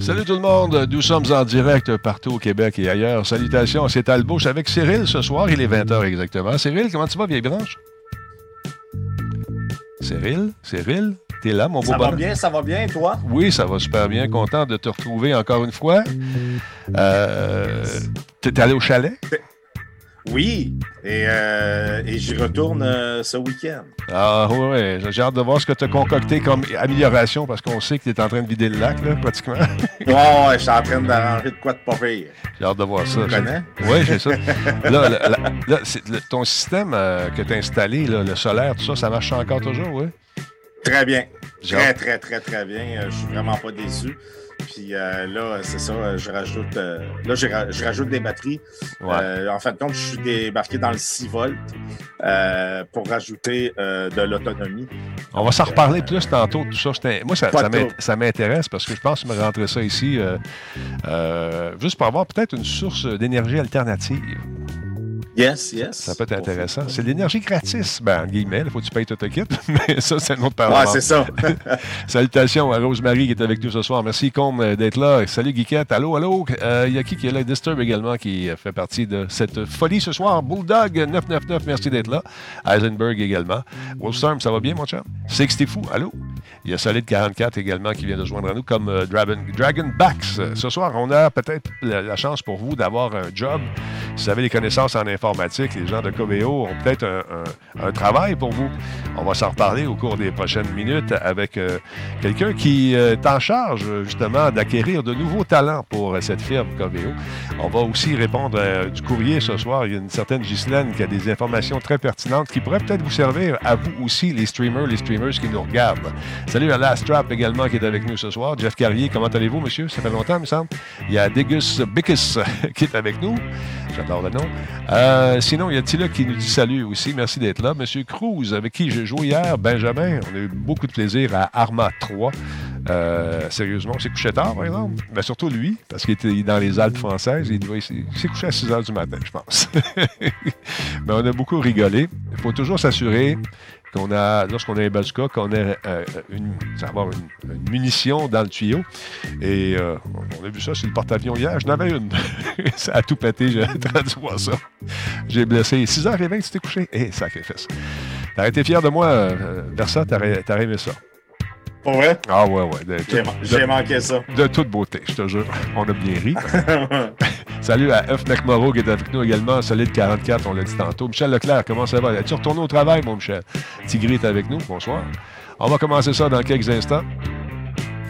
Salut tout le monde, nous sommes en direct partout au Québec et ailleurs. Salutations, c'est Albouche avec Cyril ce soir, il est 20h exactement. Cyril, comment tu vas, vieille branche? Cyril, Cyril, t'es là, mon beau Ça va bien, ça va bien, toi? Oui, ça va super bien. Content de te retrouver encore une fois. Euh, T'es allé au chalet? Oui, et, euh, et j'y retourne euh, ce week-end. Ah oui, ouais. j'ai hâte de voir ce que tu as concocté comme amélioration parce qu'on sait que tu es en train de vider le lac, là, pratiquement. ouais, ouais, je suis en train d'arranger de quoi de pas pire. J'ai hâte de voir ça. Tu connais? Oui, j'ai ça. là, là, là, le- ton système euh, que tu as installé, là, le solaire, tout ça, ça marche encore toujours, oui? Très bien. Très, très, très, très bien. Euh, Je suis vraiment pas déçu. Puis euh, là, c'est ça, je rajoute, euh, là, je, ra- je rajoute des batteries. Ouais. Euh, en fin de compte, je suis débarqué dans le 6 volts euh, pour rajouter de l'autonomie. On va s'en reparler plus tantôt, tout ça. Moi, ça, ça de m'intéresse parce que je pense me rentrer ça ici juste pour avoir peut-être une source d'énergie alternative. Yes, yes. Ça peut être intéressant. C'est l'énergie gratis, ben, en guillemets. Il faut que tu payes tout le kit, mais ça, c'est une autre parole. Ouais, c'est ça. Salutations à Rosemary qui est avec nous ce soir. Merci, Combe, euh, d'être là. Salut, Guiquette. Allô, allô? Euh, Il y a qui qui est là? Disturb également qui euh, fait partie de cette folie ce soir. Bulldog 999, merci d'être là. Eisenberg également. Wolfstorm, ça va bien, mon chum? 60 Fou, allô? Il y a Solid 44 également qui vient de se joindre à nous comme euh, Dragon, Dragon Backs. Ce soir, on a peut-être la, la chance pour vous d'avoir un job. Si vous avez des connaissances en les gens de Coveo ont peut-être un, travail pour vous. On va s'en reparler au cours des prochaines minutes avec euh, quelqu'un qui euh, est en charge justement d'acquérir de nouveaux talents pour euh, cette firme Coveo. On va aussi répondre du courrier ce soir. Il y a une certaine Ghislaine qui a des informations très pertinentes qui pourraient peut-être vous servir à vous aussi, les streamers, les streamers qui nous regardent. Salut à Last Trap également qui est avec nous ce soir. Jeff Carrier, comment allez-vous, monsieur? Ça fait longtemps, il me semble. Il y a Degus Bickus qui est avec nous. J'adore le nom. Euh, sinon, il y a Tila qui nous dit salut aussi. Merci d'être là. Monsieur Cruz, avec qui j'ai joué hier, Benjamin. On a eu beaucoup de plaisir à Arma 3. Euh, sérieusement, on s'est couché tard, par exemple. Mais surtout lui, parce qu'il était dans les Alpes françaises. Il s'est couché à 6 h du matin, je pense. Mais on a beaucoup rigolé. Il faut toujours s'assurer qu'on a, lorsqu'on a un bazooka, qu'on a euh, une, avoir une, munition dans le tuyau. Et euh, on a vu ça sur le porte-avions hier. Je n'avais une. ça a tout pété. J'ai entendu voir ça. J'ai blessé. 6h20, tu t'es couché. Eh, sacrifice. T'aurais été fier de moi, euh, Versa. T'aurais aimé ça. Pour vrai? Ah, ouais, ouais. J'ai manqué ça. de toute beauté, je te jure. On a bien ri. Salut à F. McMorrow qui est avec nous également. Solide 44, on l'a dit tantôt. Michel Leclerc, comment ça va? Es-tu retourné au travail, mon Michel? Tigri est avec nous. Bonsoir. On va commencer ça dans quelques instants.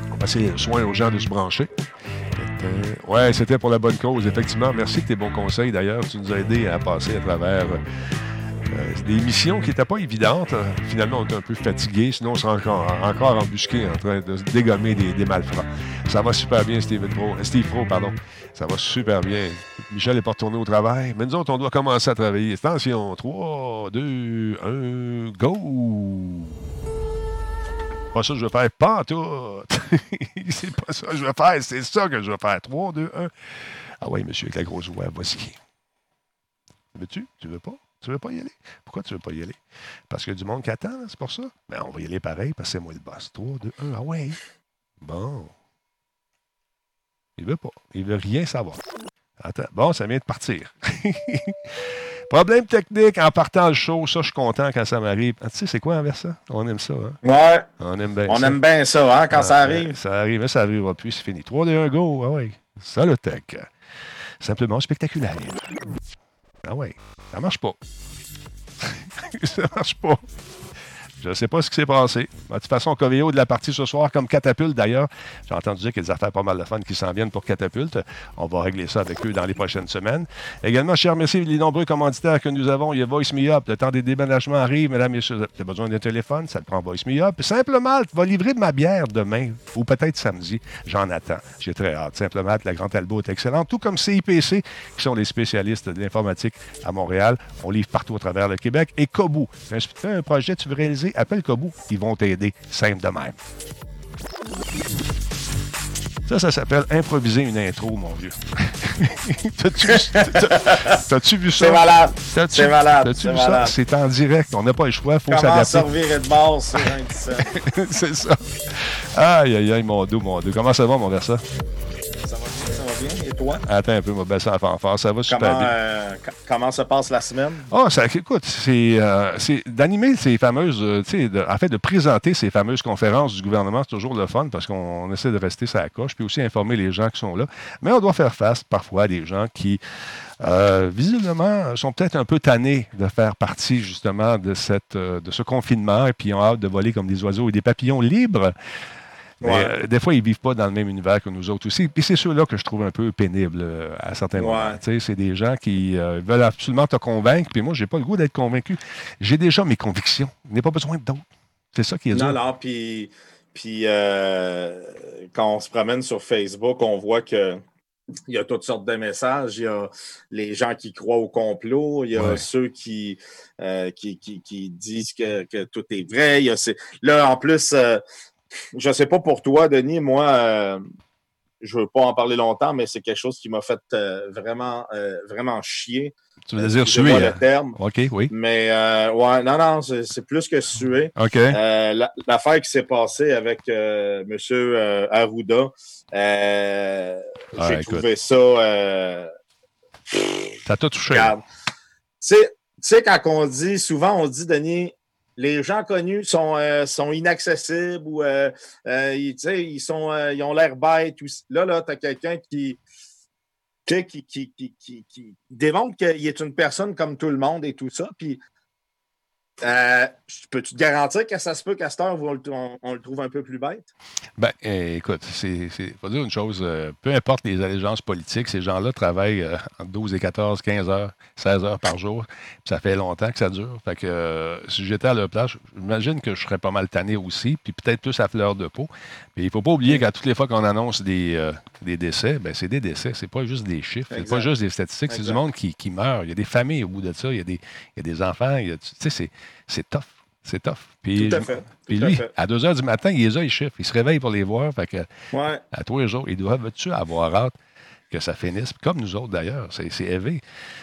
On va passer soin aux gens de se brancher. Ouais, c'était pour la bonne cause, effectivement. Merci de tes bons conseils, d'ailleurs. Tu nous as aidés à passer à travers euh, des missions qui n'étaient pas évidentes. Euh, Finalement, on était un peu fatigués. Sinon, on serait encore, encore embusqué en train de se dégommer des, des malfrats. Ça va super bien, Steven Pro, euh, Steve. Pardon. Ça va super bien. Michel n'est pas retourné au travail. Mais nous autres, on doit commencer à travailler. Attention, 3, 2, 1, go! Pas ça que je vais faire, pas tout. c'est pas ça que je vais faire, c'est ça que je vais faire. 3, 2, 1. Ah oui, monsieur, avec la grosse voix, voici. Veux-tu? Tu veux pas? Tu veux pas y aller? Pourquoi tu veux pas y aller? Parce qu'il y a du monde qui attend, c'est pour ça? Ben, on va y aller pareil, parce que c'est moi le boss. 3, 2, 1, ah ouais. Bon. Il veut pas. Il veut rien savoir. Attends. Bon, ça vient de partir. Problème technique en partant le show, ça, je suis content quand ça m'arrive. Ah, tu sais, c'est quoi envers ça? On aime ça, hein? Ouais, On aime bien on ça. aime bien ça, hein, quand ça Ah, arrive. ouais, Ça arrive, mais ça arrivera plus, c'est fini. 3, 2, 1, go. Ah ouais. Salut, tech. Simplement spectaculaire. Ah ouais. Ça marche pas. ça marche pas. Je ne sais pas ce qui s'est passé. De toute façon, Coveo de la partie ce soir, comme Catapulte d'ailleurs. J'ai entendu dire qu'il y a des affaires pas mal de fun qui s'en viennent pour Catapulte. On va régler ça avec eux dans les prochaines semaines. Également, je remercie les nombreux commanditaires que nous avons. Il y a Voice Me Up. Le temps des déménagements arrive, mesdames et messieurs. Vous avez besoin d'un téléphone, ça te prend Voice Me Up. Simplement, tu vas livrer ma bière demain ou peut-être samedi. J'en attends. J'ai très hâte. Simplement, la Grande Talbot est excellente. Tout comme CIPC, qui sont les spécialistes de l'informatique à Montréal. On livre partout à travers le Québec. Et Kobu. Tu fais un projet, tu veux réaliser, appelle Kobu. Ils vont t'aider. Simple de même. Ça, ça s'appelle improviser une intro, mon vieux. T'as-tu t'as- t'as-tu vu ça? C'est malade. T'as-tu- C'est malade, T'as-tu c'est vu ça? C'est en direct. On n'a pas le choix. Il faut Comment s'adapter. servir de base sur un 17? c'est ça. Aïe, aïe, aïe, mon dos, mon dos. Comment ça va, mon Versa? Bien. Et toi? Attends un peu, ma belle ça va Ça va super comment, bien. euh, comment se passe la semaine? Ah, ça, écoute, c'est euh, c'est- d'animer ces fameuses, euh, tu sais, en fait, de présenter ces fameuses conférences du gouvernement, c'est toujours le fun parce qu'on on essaie de rester sur la coche, puis aussi informer les gens qui sont là. Mais on doit faire face parfois à des gens qui, visiblement, sont peut-être un peu tannés de faire partie justement de, cette, de ce confinement et puis ont hâte de voler comme des oiseaux et des papillons libres. Mais Ouais. euh, des fois, ils ne vivent pas dans le même univers que nous autres aussi. Puis c'est ceux-là que je trouve un peu pénibles euh, à certains Ouais. moments. C'est des gens qui euh, veulent absolument te convaincre. Puis moi, j'ai pas le goût d'être convaincu. J'ai déjà mes convictions. Je n'ai pas besoin d'autres. C'est ça qui est dur. Non, puis, puis quand on se promène sur Facebook, on voit que il y a toutes sortes de messages. Il y a les gens qui croient au complot, il y a Ouais. ceux qui, qui, qui, qui disent que, que tout est vrai. Il y a ces- Là, en plus, je ne sais pas pour toi, Denis, moi, euh, je ne veux pas en parler longtemps, mais c'est quelque chose qui m'a fait euh, vraiment, euh, vraiment chier. Tu veux dire suer. le hein? terme. OK, oui. Mais ouais, non, non, c'est plus que suer. OK. La- L'affaire qui s'est passée avec M. Arruda, Ah, j'ai trouvé ça. Ça t'a touché. regarde. Tu sais- tu sais, quand on dit, souvent on dit, Denis, les gens connus sont, euh, inaccessibles ou euh, euh, ils, ils, ont l'air bêtes. Là, là, tu as quelqu'un qui, qui, qui, qui, qui, démontre qu'il est une personne comme tout le monde et tout ça. Euh, peux-tu te garantir que ça se peut qu'à cette heure, on, le- on- on le trouve un peu plus bête? Ben, eh, écoute, c'est, faut dire une chose, euh, peu importe les allégeances politiques, ces gens-là travaillent euh, entre 12 et 14, 15 heures, 16 heures par jour. Ça fait longtemps que ça dure. Fait que euh, si j'étais à leur place, j'imagine que je serais pas mal tanné aussi, puis peut-être plus à fleur de peau. Puis il faut pas oublier qu'à toutes les fois qu'on annonce des, des décès, ben c'est des décès, c'est pas juste des chiffres, c'est pas juste des statistiques, c'est du monde qui, qui meurt. Il y a des familles au bout de ça, il y a des, il y a des enfants, tu sais, c'est, c'est tough. C'est tough. Puis, Tout à je- fait. puis tout à lui, fait. à 2 h du matin, il les a, les chiffres. Il se réveille pour les voir. Fait que Ouais. à tous les jours, ils doivent-tu avoir hâte que ça finisse, comme nous autres d'ailleurs, c'est élevé.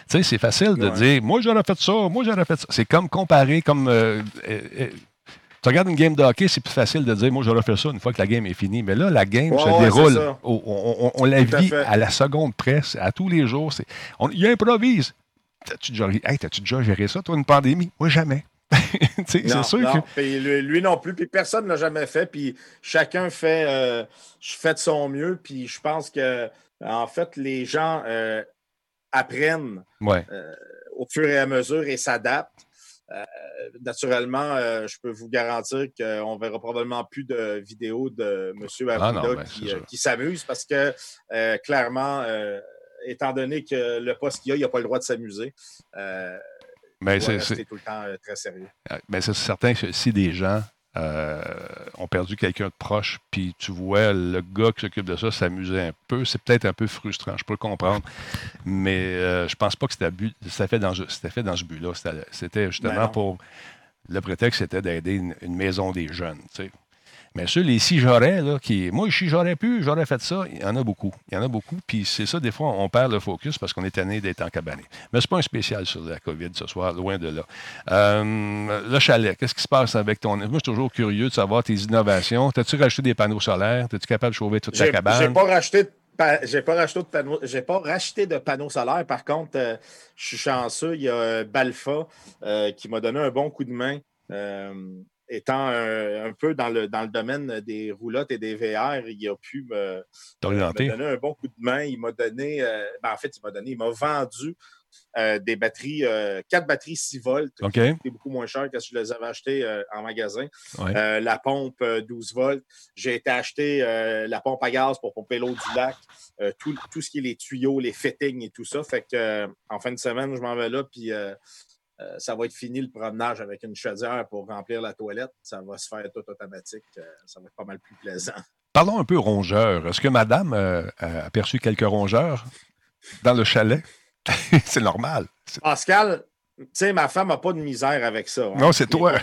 Tu sais, c'est facile de Ouais. dire, moi j'aurais fait ça, moi j'aurais fait ça. C'est comme comparer, comme... euh, euh, euh, tu regardes une game de hockey, c'est plus facile de dire, moi j'aurais fait ça une fois que la game est finie. Mais là, la game Ouais, se ouais, déroule. on, on- on la à vit à la seconde presse, à tous les jours. on- Il improvise. T'as-tu déjà, hey, t'as-tu déjà géré ça, toi, une pandémie? Moi, jamais. C'est sûr non. que... Puis lui, non plus. Puis personne ne l'a jamais fait. Puis chacun fait, euh, fait de son mieux. Puis je pense que, en fait, les gens euh, apprennent Ouais. au fur et à mesure et s'adaptent. Euh, naturellement, euh, je peux vous garantir qu'on ne verra probablement plus de vidéos de M. Arruda Ah non, ben, qui, euh, qui s'amuse parce que, euh, clairement, euh, étant donné que le poste qu'il a, il n'a pas le droit de s'amuser. Euh, Mais doit Ben, c'est- tout le temps euh, très sérieux. Euh, Ben, c'est certain que si des gens euh, ont perdu quelqu'un de proche, puis tu vois le gars qui s'occupe de ça s'amuser un peu, c'est peut-être un peu frustrant, je peux le comprendre. Mais euh, je pense pas que c'était fait dans, c'était fait dans ce but-là. C'était- justement Ben non. pour. Le prétexte, c'était d'aider une, une maison des jeunes. tu sais. Mais ceux, les si j'aurais, là, qui. Moi, si j'aurais pu, j'aurais fait ça, il y en a beaucoup. Il y en a beaucoup. Puis c'est ça, des fois, on perd le focus parce qu'on est tanné d'être encabané. Mais c'est pas un spécial sur la COVID ce soir, loin de là. Euh, le chalet, qu'est-ce qui se passe avec ton. Moi, je suis toujours curieux de savoir tes innovations. T'as-tu racheté des panneaux solaires? T'es-tu capable de chauffer toute ta j'ai cabane? pas racheté de pa- j'ai pas racheté de panneaux, j'ai pas racheté de panneaux solaires. Par contre, euh, je suis chanceux. Il y a Balfa euh, qui m'a donné un bon coup de main. euh, étant un, un peu dans le, dans le domaine des roulottes et des VR, il a pu me, T'orienter? m'a donné un bon coup de main. Il m'a donné, euh, ben, en fait, il m'a donné, il m'a vendu euh, des batteries, euh, quatre batteries 6 volts, qui étaient beaucoup moins chères que si je les avais achetées euh, en magasin. Ouais. Euh, la pompe euh, 12 volts. J'ai été acheter euh, la pompe à gaz pour pomper l'eau du lac, euh, tout, tout ce qui est les tuyaux, les fittings et tout ça. Fait que euh, en fin de semaine, je m'en vais là, puis euh, ça va être fini le promenage avec une chaudière pour remplir la toilette. Ça va se faire tout automatique. Euh, ça va être pas mal plus plaisant. Parlons un peu rongeurs. Est-ce que madame euh, a aperçu quelques rongeurs dans le chalet? c'est normal. Pascal, tu sais, ma femme n'a pas de misère avec ça. hein. Non, c'est toi.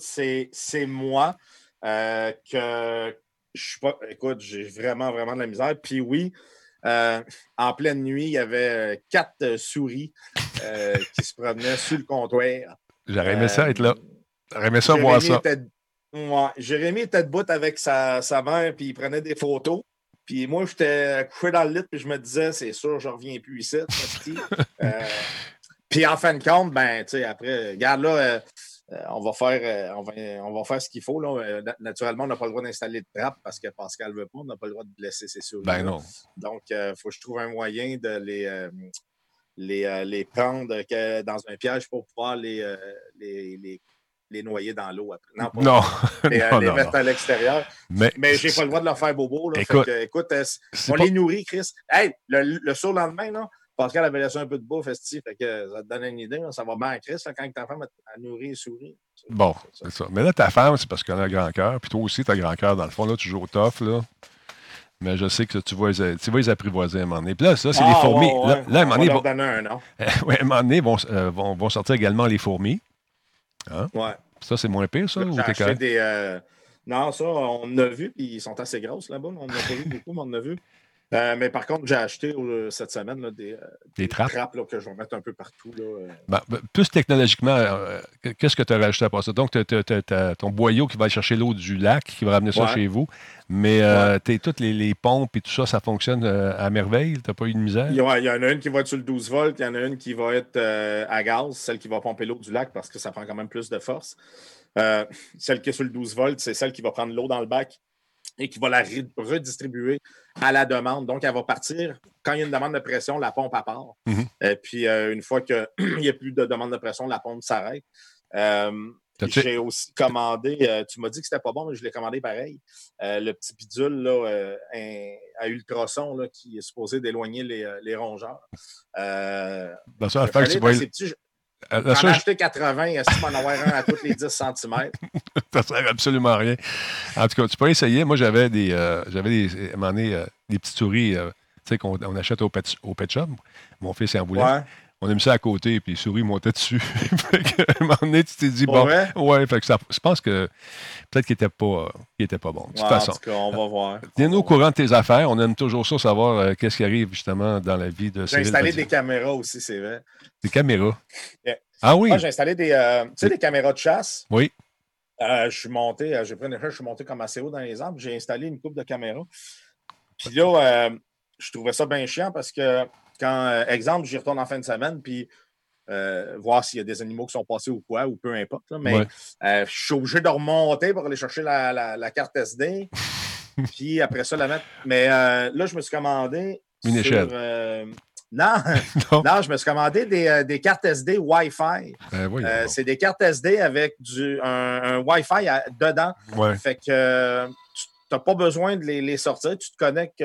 C'est, c'est moi que je suis pas. Écoute, j'ai vraiment, vraiment de la misère. Puis oui, en pleine nuit, il y avait quatre souris euh, qui se promenaient sur le comptoir. J'aurais aimé ça être là. J'aurais aimé ça voir Jérémy ça. était- Ouais, Jérémy était debout avec sa, sa mère, puis il prenait des photos. Puis moi, j'étais couché dans le lit, puis je me disais, c'est sûr, je reviens plus ici. euh, puis en fin de compte, ben, tu sais, après, regarde là, euh, on, va faire, euh, on, va, on va faire ce qu'il faut. Là. Naturellement, on n'a pas le droit d'installer de trappe parce que Pascal ne veut pas. On n'a pas le droit de blesser ses souris. Ben non. Donc, il faut que je trouve un moyen de les, les, les prendre dans un piège pour pouvoir les, les, les les noyer dans l'eau après. Non, pas non. Mais, euh, les mettre à l'extérieur. Mais, mais j'ai pas le droit de leur faire bobo. Là. Écoute, que, écoute euh, on les nourrit, Chris. Hey, le, le surlendemain, là, Pascal avait laissé un peu de bouffe, fait que ça te donne une idée. Là, ça va bien Chris là, quand ta femme a nourri et sourit. Bon, c'est ça. Mais là, ta femme, c'est parce qu'elle a un grand cœur. Puis toi aussi, tu as un grand cœur. Dans le fond, là, tu joues au tough. Là. Mais je sais que tu vas, tu vas les apprivoiser à un moment donné. Puis là, ça, c'est les ah, fourmis. Là, là, à un moment donné, vont... ouais, à un moment donné, vont, euh, vont, vont sortir également les fourmis. Hein? Ouais. Ça, c'est moins pire, ça? Ou des, euh... Non, ça, on a vu, puis ils sont assez grosses là-bas. On n'a pas vu beaucoup, mais on en a vu. Euh, mais par contre, j'ai acheté euh, cette semaine là, des, euh, des, trappes, que je vais mettre un peu partout. Là, ben, ben, plus technologiquement, qu'est-ce que tu as rajouté à part ça? Donc, tu as, ton boyau qui va aller chercher l'eau du lac, qui va ramener ça chez vous. Mais toutes les, pompes et tout ça, ça fonctionne à merveille? Tu n'as pas eu de misère? Il y, en a une qui va être sur le 12 volts, il y en a une qui va être à gaz, celle qui va pomper l'eau du lac parce que ça prend quand même plus de force. celle qui est sur le 12 volts, c'est celle qui va prendre l'eau dans le bac et qui va la redistribuer à la demande. Donc, elle va partir. Quand il y a une demande de pression, la pompe à part. Mhm. Et puis, euh, une fois qu'il n'y a plus de demande de pression, la pompe s'arrête. Euh, j'ai aussi commandé, euh, tu m'as dit que c'était pas bon, mais je l'ai commandé pareil. le petit bidule là, à ultrasons là, qui est supposé d'éloigner les, rongeurs. Ben ça, fait que euh, J'en ai acheté 80, est-ce que en avoir un à tous les 10 cm? ça sert absolument à rien. En tout cas, tu peux essayer. Moi, j'avais des, euh, j'avais des, à euh, des petites souris sais, qu'on on achète au pet, au pet, shop. Mon fils est en voulait. On a mis ça à côté, puis les souris montaient dessus. fait à un moment donné, tu t'es dit, bon, ouais, fait que ça, je pense que peut-être qu'il n'était pas, était pas bon. De toute façon. En tout cas, on va voir. Tiens-nous au courant de tes affaires. On aime toujours ça, savoir qu'est-ce qui arrive justement dans la vie de J'ai installé des caméras aussi, c'est vrai. Des caméras? Ah oui? Moi, j'ai installé des, euh, des caméras de chasse? Oui. Euh, je suis monté, euh, j'ai pris une je suis monté comme assez haut dans les arbres. J'ai installé une coupe de caméras. Puis là, je trouvais ça bien chiant parce que quand, exemple, j'y retourne en fin de semaine, puis voir s'il y a des animaux qui sont passés ou quoi, ou peu importe. mais je suis obligé de remonter pour aller chercher la, la, carte SD. puis après ça, la mettre. Mais là, je me suis commandé. Une échelle. Non, non. je me suis commandé des, euh, des cartes SD Wi-Fi. Ben euh, c'est des cartes SD avec du, un, Wi-Fi dedans. Fait que euh, tu n'as pas besoin de les, les, sortir. Tu te connectes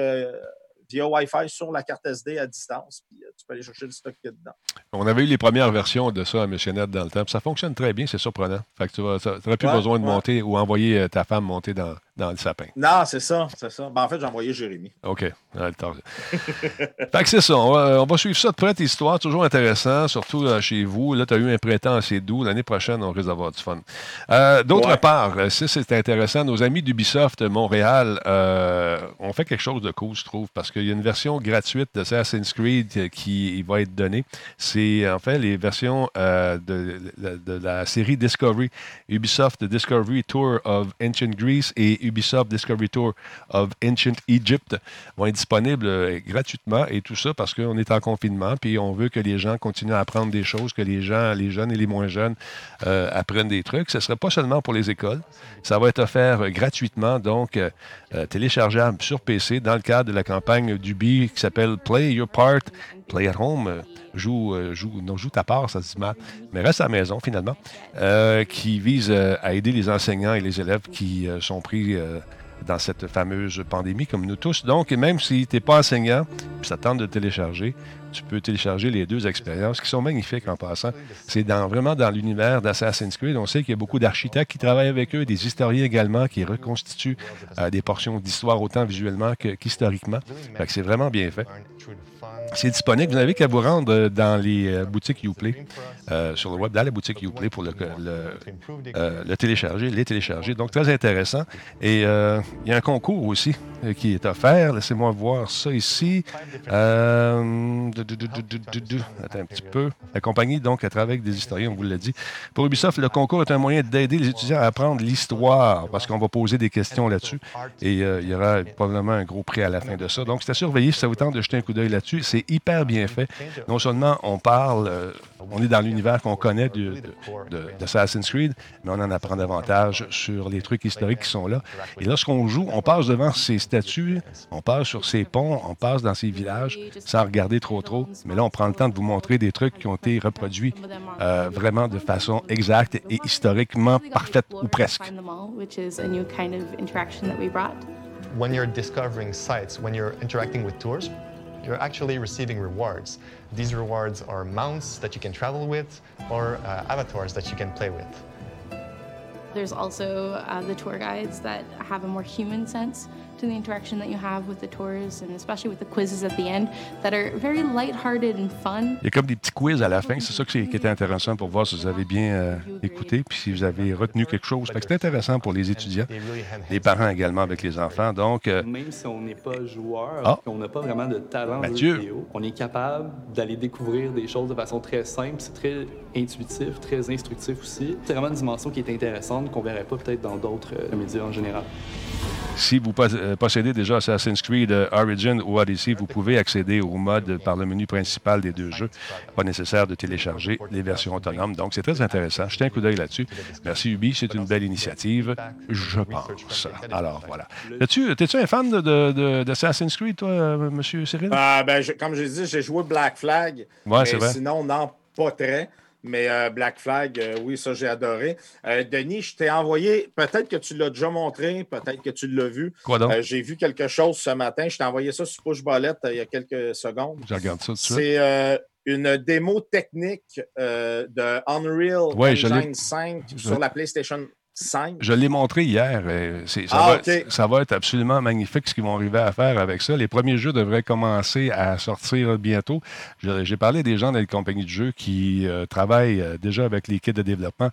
via Wi-Fi sur la carte SD à distance. Puis tu peux aller chercher le stock qui est dedans. On avait eu les premières versions de ça à Net dans le temps. Ça fonctionne très bien, c'est surprenant. Fait que tu n'aurais plus besoin de monter ou envoyer ta femme monter dans, dans le sapin. Non, c'est ça, c'est ça. Ben, en fait, j'ai envoyé Jérémy. OK. fait que c'est ça. On va, suivre ça de près, tes histoires. Toujours intéressant, surtout euh, chez vous. Là, tu as eu un printemps assez doux. L'année prochaine, on risque d'avoir du fun. Euh, d'autre part, euh, si c'est intéressant, nos amis d'Ubisoft Montréal ont fait quelque chose de cool, je trouve, parce qu'il y a une version gratuite de Assassin's Creed qui va être donnée. C'est en fait les versions de, de, la série Discovery, Ubisoft Discovery Tour of Ancient Greece et Ubisoft Discovery Tour of Ancient Egypt vont être disponibles euh, gratuitement et tout ça parce qu'on est en confinement puis on veut que les gens continuent à apprendre des choses, que les gens, les jeunes et les moins jeunes euh, apprennent des trucs. Ce ne sera pas seulement pour les écoles. Ça va être offert gratuitement, donc euh, téléchargeable sur PC dans le cadre de la campagne d'Ubi qui s'appelle Play Your Part, Play at Home joue, joue, non, joue ta part, ça se dit mal, mais reste à la maison finalement, qui vise à aider les enseignants et les élèves qui sont pris euh, dans cette fameuse pandémie, comme nous tous. Donc, même si tu n'es pas enseignant, puis ça tente de télécharger, tu peux télécharger les deux expériences qui sont magnifiques en passant. C'est vraiment dans l'univers d'Assassin's Creed. On sait qu'il y a beaucoup d'architectes qui travaillent avec eux, des historiens également qui reconstituent euh, des portions d'histoire autant visuellement qu'historiquement. c'est vraiment bien fait. C'est disponible. Vous n'avez qu'à vous rendre euh, dans les euh, boutiques Uplay, euh, sur le web, dans la boutique Uplay pour le, le, télécharger, les télécharger. Donc, très intéressant. Et il y a un concours aussi qui est offert. Laissez-moi voir ça ici. Euh, attends un petit peu. La compagnie, donc, travaille avec des historiens, on vous l'a dit. Pour Ubisoft, le concours est un moyen d'aider les étudiants à apprendre l'histoire, parce qu'on va poser des questions là-dessus. Et il y aura probablement un gros prix à la fin de ça. Donc, c'est à surveiller si ça vous tente de jeter un coup d'œil là-dessus. C'est hyper bien fait. Non seulement on parle, on est dans l'univers qu'on connaît d'Assassin's Creed, mais on en apprend davantage sur les trucs historiques qui sont là. Et lorsqu'on joue, on passe devant ces statues, on passe sur ces ponts, on passe dans ces villages sans regarder trop trop. Mais là, on prend le temps de vous montrer des trucs qui ont été reproduits euh, vraiment de façon exacte et historiquement parfaite ou presque. When you're discovering sites, when you're interacting with tours, you're actually receiving rewards. These rewards are mounts that you can travel with or uh, avatars that you can play with. There's also uh, the tour guides that have a more human sense to the interaction that you have with the tours and especially with the quizzes at the end that are very light-hearted and fun. Il y a comme des petits quiz à la fin, c'est ça qui était intéressant pour voir si vous avez bien euh, écouté puis si vous avez retenu quelque chose. C'est intéressant pour les étudiants, les parents également avec les enfants. Donc, euh... même si on n'est pas joueur, ah. on n'a pas vraiment de talent Mathieu. vidéo, on est capable d'aller découvrir des choses de façon très simple, c'est très intuitif, très instructif aussi. C'est vraiment une dimension qui est intéressante qu'on verrait pas peut-être dans d'autres euh, médias en général. Si vous euh, possédez déjà Assassin's Creed euh, Origin ou Odyssey, vous pouvez accéder au mode par le menu principal des deux jeux. Pas nécessaire de télécharger les versions autonomes. Donc, c'est très intéressant. Jetez un coup d'œil là-dessus. Merci, Ubi. C'est une belle initiative, je pense. Alors, voilà. Es-tu un fan d'Assassin's Creed, toi, M. Cyril? Ah, ben, comme je dit, j'ai joué Black Flag. Ouais, c'est vrai. Sinon, non, pas très. Mais euh, Black Flag, euh, oui, ça, j'ai adoré. Euh, Denis, je t'ai envoyé, peut-être que tu l'as déjà montré, peut-être que tu l'as vu. Quoi donc? j'ai vu quelque chose ce matin. Je t'ai envoyé ça sur Push Bolette il y a quelques secondes. Je regarde ça tout de suite. C'est une démo technique de Unreal Engine 5 sur la PlayStation je l'ai montré hier. Ça, ah, va, ça, va, être absolument magnifique ce qu'ils vont arriver à faire avec ça. Les premiers jeux devraient commencer à sortir bientôt. J'ai parlé des gens dans les compagnies de jeux qui euh, travaillent euh, déjà avec les kits de développement.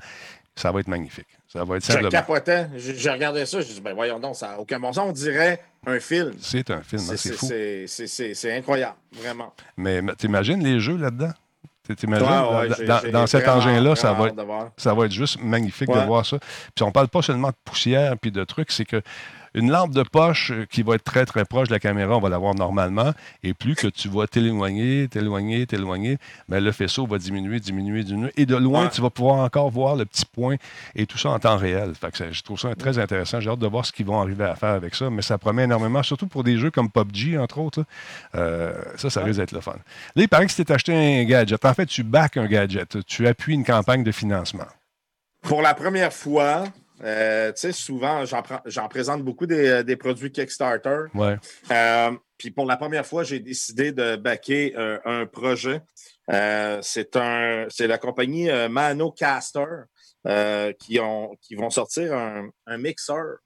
Ça va être magnifique. Ça va être Je capotais. J'ai regardé ça. Je dit, ben voyons donc, ça n'a aucun bon sens. On dirait un film. C'est un film, hein, c'est fou. C'est incroyable, vraiment. Mais t'imagines les jeux là-dedans? Dans, cet engin-là, ça, va être, ça va être juste magnifique de voir ça. Puis on parle pas seulement de poussière puis de trucs, c'est que une lampe de poche euh, qui va être très, très proche de la caméra, on va l'avoir normalement. Et plus que tu vas t'éloigner, t'éloigner, t'éloigner, mais le faisceau va diminuer, diminuer, diminuer. Et de loin, tu vas pouvoir encore voir le petit point et tout ça en temps réel. Fait que je trouve ça très intéressant. J'ai hâte de voir ce qu'ils vont arriver à faire avec ça. Mais ça promet énormément, surtout pour des jeux comme PUBG, entre autres. Euh, ça, ça risque d'être le fun. Là, il paraît que si tu acheté un gadget, en fait, tu back un gadget. Tu appuies une campagne de financement. Pour la première fois, euh, tu sais, souvent, j'en présente beaucoup des, euh, produits Kickstarter. Ouais. Euh, puis pour la première fois, j'ai décidé de backer un projet. c'est un, c'est la compagnie Mano Caster qui, ont, qui vont sortir un, mixeur.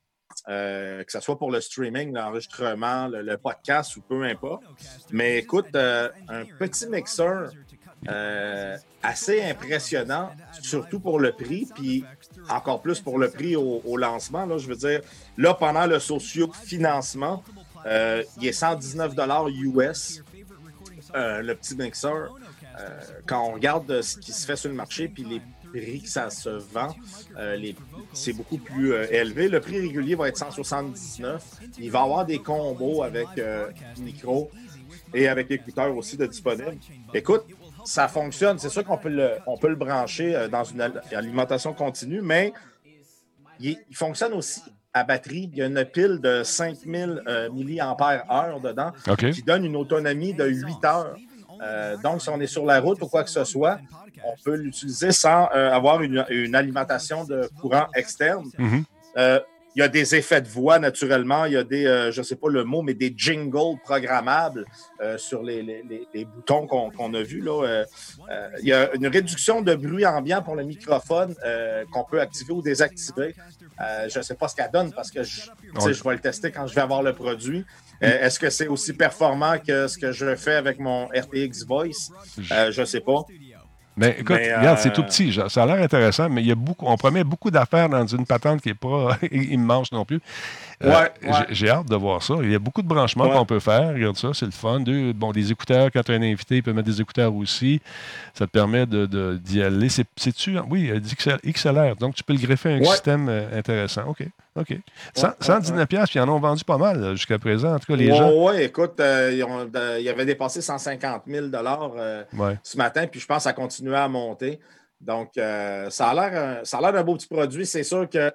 que ce soit pour le streaming, l'enregistrement, le, podcast ou peu importe. Mais écoute, un petit mixeur assez impressionnant, surtout pour le prix. Puis encore plus pour le prix au, lancement. Là, je veux dire, là, pendant le socio-financement, euh, il est 119 US, euh, le petit mixeur. Euh, quand on regarde ce qui se fait sur le marché, puis les prix que ça se vend, c'est beaucoup plus élevé. Le prix régulier va être 179. Il va y avoir des combos avec micro et avec écouteurs aussi de disponibles. Écoute, ça fonctionne. C'est sûr qu'on peut le, on peut le brancher euh, dans une alimentation continue, mais il, fonctionne aussi à batterie. Il y a une pile de 5000 euh, mAh dedans qui donne une autonomie de 8 heures. Euh, donc, si on est sur la route ou quoi que ce soit, on peut l'utiliser sans avoir une, alimentation de courant externe. Mm-hmm. Il y a des effets de voix, naturellement. Il y a des, euh, je ne sais pas le mot, mais des jingles programmables euh, sur les, les, boutons qu'on a vus. Là. Euh, il y a une réduction de bruit ambiant pour le microphone qu'on peut activer ou désactiver. je ne sais pas ce qu'elle donne parce que je, je vais le tester quand je vais avoir le produit. Est-ce que c'est aussi performant que ce que je fais avec mon RTX Voice? je ne sais pas. Mais écoute, regarde, c'est tout euh, petit. Ça a l'air intéressant, mais il y a beaucoup, on promet beaucoup d'affaires dans une patente qui n'est pas immense non plus. Euh, j'ai hâte de voir ça. Il y a beaucoup de branchements qu'on peut faire. Regarde ça, c'est le fun. Deux, bon, des écouteurs, quand tu as un invité, il peut mettre des écouteurs aussi. Ça te permet d'y de, d'y aller. C'est-tu? Oui, XLR. Donc, tu peux le greffer à un système euh, intéressant. OK. OK. 119 pièces, puis ils en ont vendu pas mal jusqu'à présent. En tout cas, les gens. Oui, écoute, euh, ils, avaient dépassé 150 000 ce matin, puis je pense que ça continuait à monter. Donc, ça a l'air d'un beau petit produit. C'est sûr que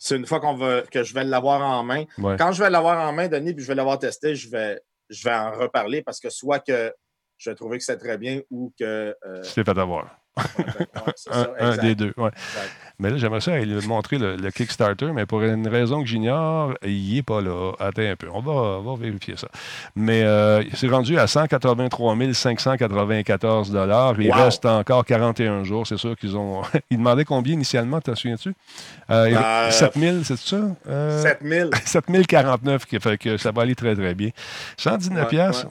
c'est une fois qu'on va, que je vais l'avoir en main. Quand je vais l'avoir en main, Denis, puis je vais l'avoir testé, je vais, je vais en reparler parce que soit que je vais trouver que c'est très bien ou que. Euh, c'est fait avoir un, des deux. Ouais. Mais là, j'aimerais ça lui montrer le, Kickstarter, mais pour une raison que j'ignore, il n'est pas là. Attends un peu. On va, va vérifier ça. Mais euh, c'est rendu à 183 594 Il reste encore 41 jours. C'est sûr qu'ils ont. ils demandaient combien initialement, t'en souviens-tu? Euh, 7 euh, 000, c'est ça? Euh, 7 000. 7 049, qui fait que ça va aller très, très bien. 119 pièces.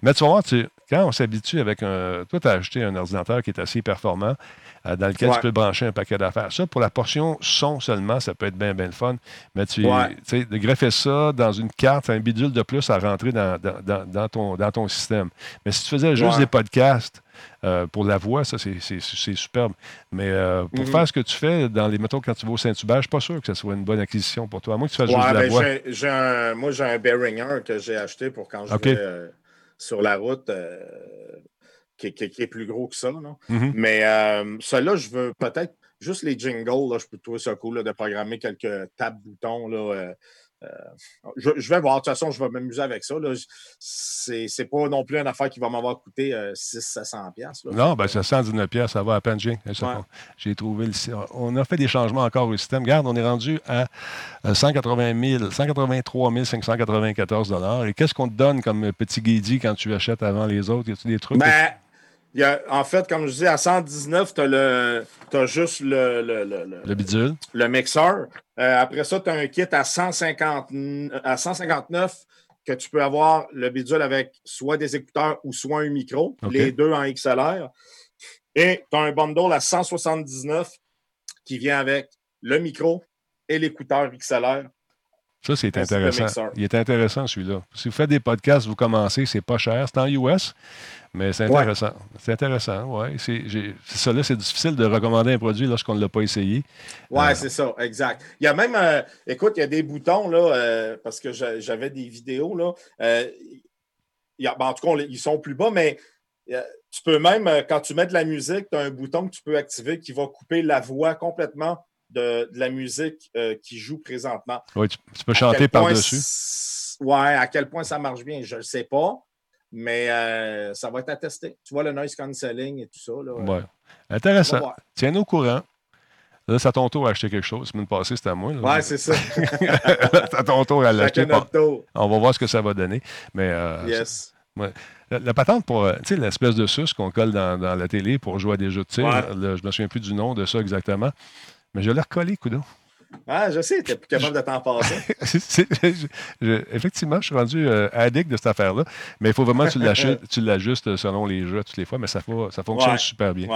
Mais tu vas voir, tu, quand on s'habitue avec un. Toi, tu as acheté un ordinateur qui est assez performant, euh, dans lequel tu peux brancher un paquet d'affaires. Ça, pour la portion son seulement, ça peut être bien, bien le fun. Mais tu sais, de greffer ça dans une carte, un bidule de plus à rentrer dans, dans, ton, dans ton système. Mais si tu faisais juste des podcasts, euh, pour la voix, ça, c'est superbe. Mais euh, pour mm-hmm. faire ce que tu fais dans les métaux quand tu vas au Saint-Hubert, je suis pas sûr que ce soit une bonne acquisition pour toi. À moins que tu fasses juste de la ben, voix. moi, j'ai un Behringer que j'ai acheté pour quand je vais sur la route qui, est plus gros que ça. Mm-hmm. Mais euh, cela, je veux peut-être juste les jingles. Là, je peux trouver ça cool de programmer quelques tabs boutons. Là, euh, euh, je, vais voir. De toute façon, je vais m'amuser avec ça. C'est, c'est pas non plus une affaire qui va m'avoir coûté 600-700$. Euh, non, ben 719$, ça va à peine. J'ai, j'ai trouvé On a fait des changements encore au système. Regarde, on est rendu à 180 000, 183 594$. Et qu'est-ce qu'on te donne comme petit guidi quand tu achètes avant les autres? Y a des trucs? Ben, en fait, comme je dis, à 119, tu as, juste le, le, le, le bidule. Le mixeur. Euh, après ça, tu as un kit à, 150, à 159 que tu peux avoir le bidule avec soit des écouteurs ou soit un micro, les deux en XLR. Et tu as un bundle à 179 qui vient avec le micro et l'écouteur XLR. Ça, c'est intéressant. Il est intéressant, celui-là. Si vous faites des podcasts, vous commencez, c'est pas cher. C'est en US. Mais c'est intéressant. C'est intéressant, oui. C'est ça, là, c'est difficile de recommander un produit lorsqu'on ne l'a pas essayé. Oui, euh, c'est ça, exact. Il y a même, euh, écoute, il y a des boutons, là, euh, parce que j'avais des vidéos, là. Ben, en tout cas, ils sont plus bas, mais tu peux même, quand tu mets de la musique, tu as un bouton que tu peux activer qui va couper la voix complètement de, la musique qui joue présentement. Oui, tu, peux chanter par-dessus. Oui, à quel point ça marche bien, je ne le sais pas. Mais euh, ça va être attesté. Tu vois le noise cancelling et tout ça. Oui. Intéressant. Tiens-nous au courant. Là, c'est à ton tour à acheter quelque chose. La semaine passée, c'était à moi. Oui, c'est ça. c'est à ton tour à l'acheter. On va voir ce que ça va donner. Mais, euh, yes. La, patente pour, euh, tu sais, l'espèce de sus qu'on colle dans, la télé pour jouer à des jeux de tir, je me souviens plus du nom de ça exactement, mais je l'ai recollé, coudon. Ah, je sais, tu n'es plus capable de t'en passer. effectivement, je suis rendu euh, addict de cette affaire-là. Mais il faut vraiment que tu l'ajustes selon les jeux toutes les fois, mais ça, ça fonctionne super bien.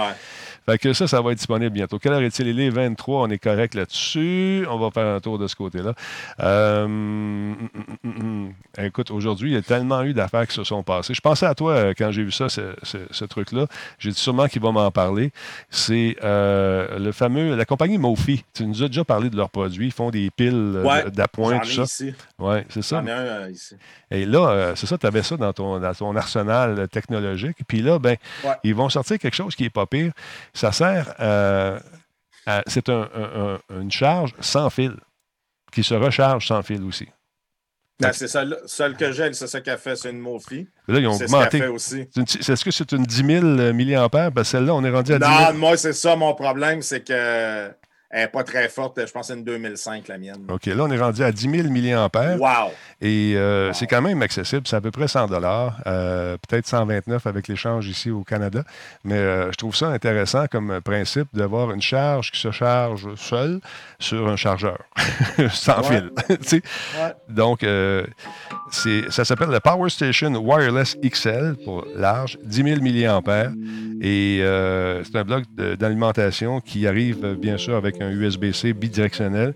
Fait que ça, ça va être disponible bientôt. Quelle heure est-il? Il est 23, on est correct là-dessus. On va faire un tour de ce côté-là. Euh, hum, hum, hum, écoute, aujourd'hui, il y a tellement eu d'affaires qui se sont passées. Je pensais à toi euh, quand j'ai vu ça, ce, truc-là. J'ai dit sûrement qu'il va m'en parler. C'est le fameux, la compagnie Mofi. Tu nous as déjà parlé de leurs produits. Ils font des piles euh, d'appoint, tout ça. Oui, c'est ça. Euh, ici. Et là, euh, c'est ça, tu avais ça dans ton, dans ton arsenal technologique. Puis là, ben, ils vont sortir quelque chose qui n'est pas pire. Ça sert c'est une charge sans fil, qui se recharge sans fil aussi. Ben, c'est ça, seul que j'ai, c'est ça qu'elle fait, c'est une Mofi. Là, ils ont augmenté. Est-ce que c'est une 10 000 mAh? Ben, celle-là, on est rendu à 10 000. Non, moi, c'est ça mon problème, c'est que elle n'est pas très forte. Je pense que c'est une 2005, la mienne. OK. Là, on est rendu à 10 000 mAh. Wow! Et euh, c'est quand même accessible. C'est à peu près 100 euh, peut-être 129 avec l'échange ici au Canada. Mais euh, je trouve ça intéressant comme principe d'avoir une charge qui se charge seule sur un chargeur, sans fil. Donc, ça s'appelle la Power Station Wireless XL pour large, 10 000 mAh. Et c'est un bloc d'alimentation qui arrive bien sûr avec un USB-C bidirectionnel.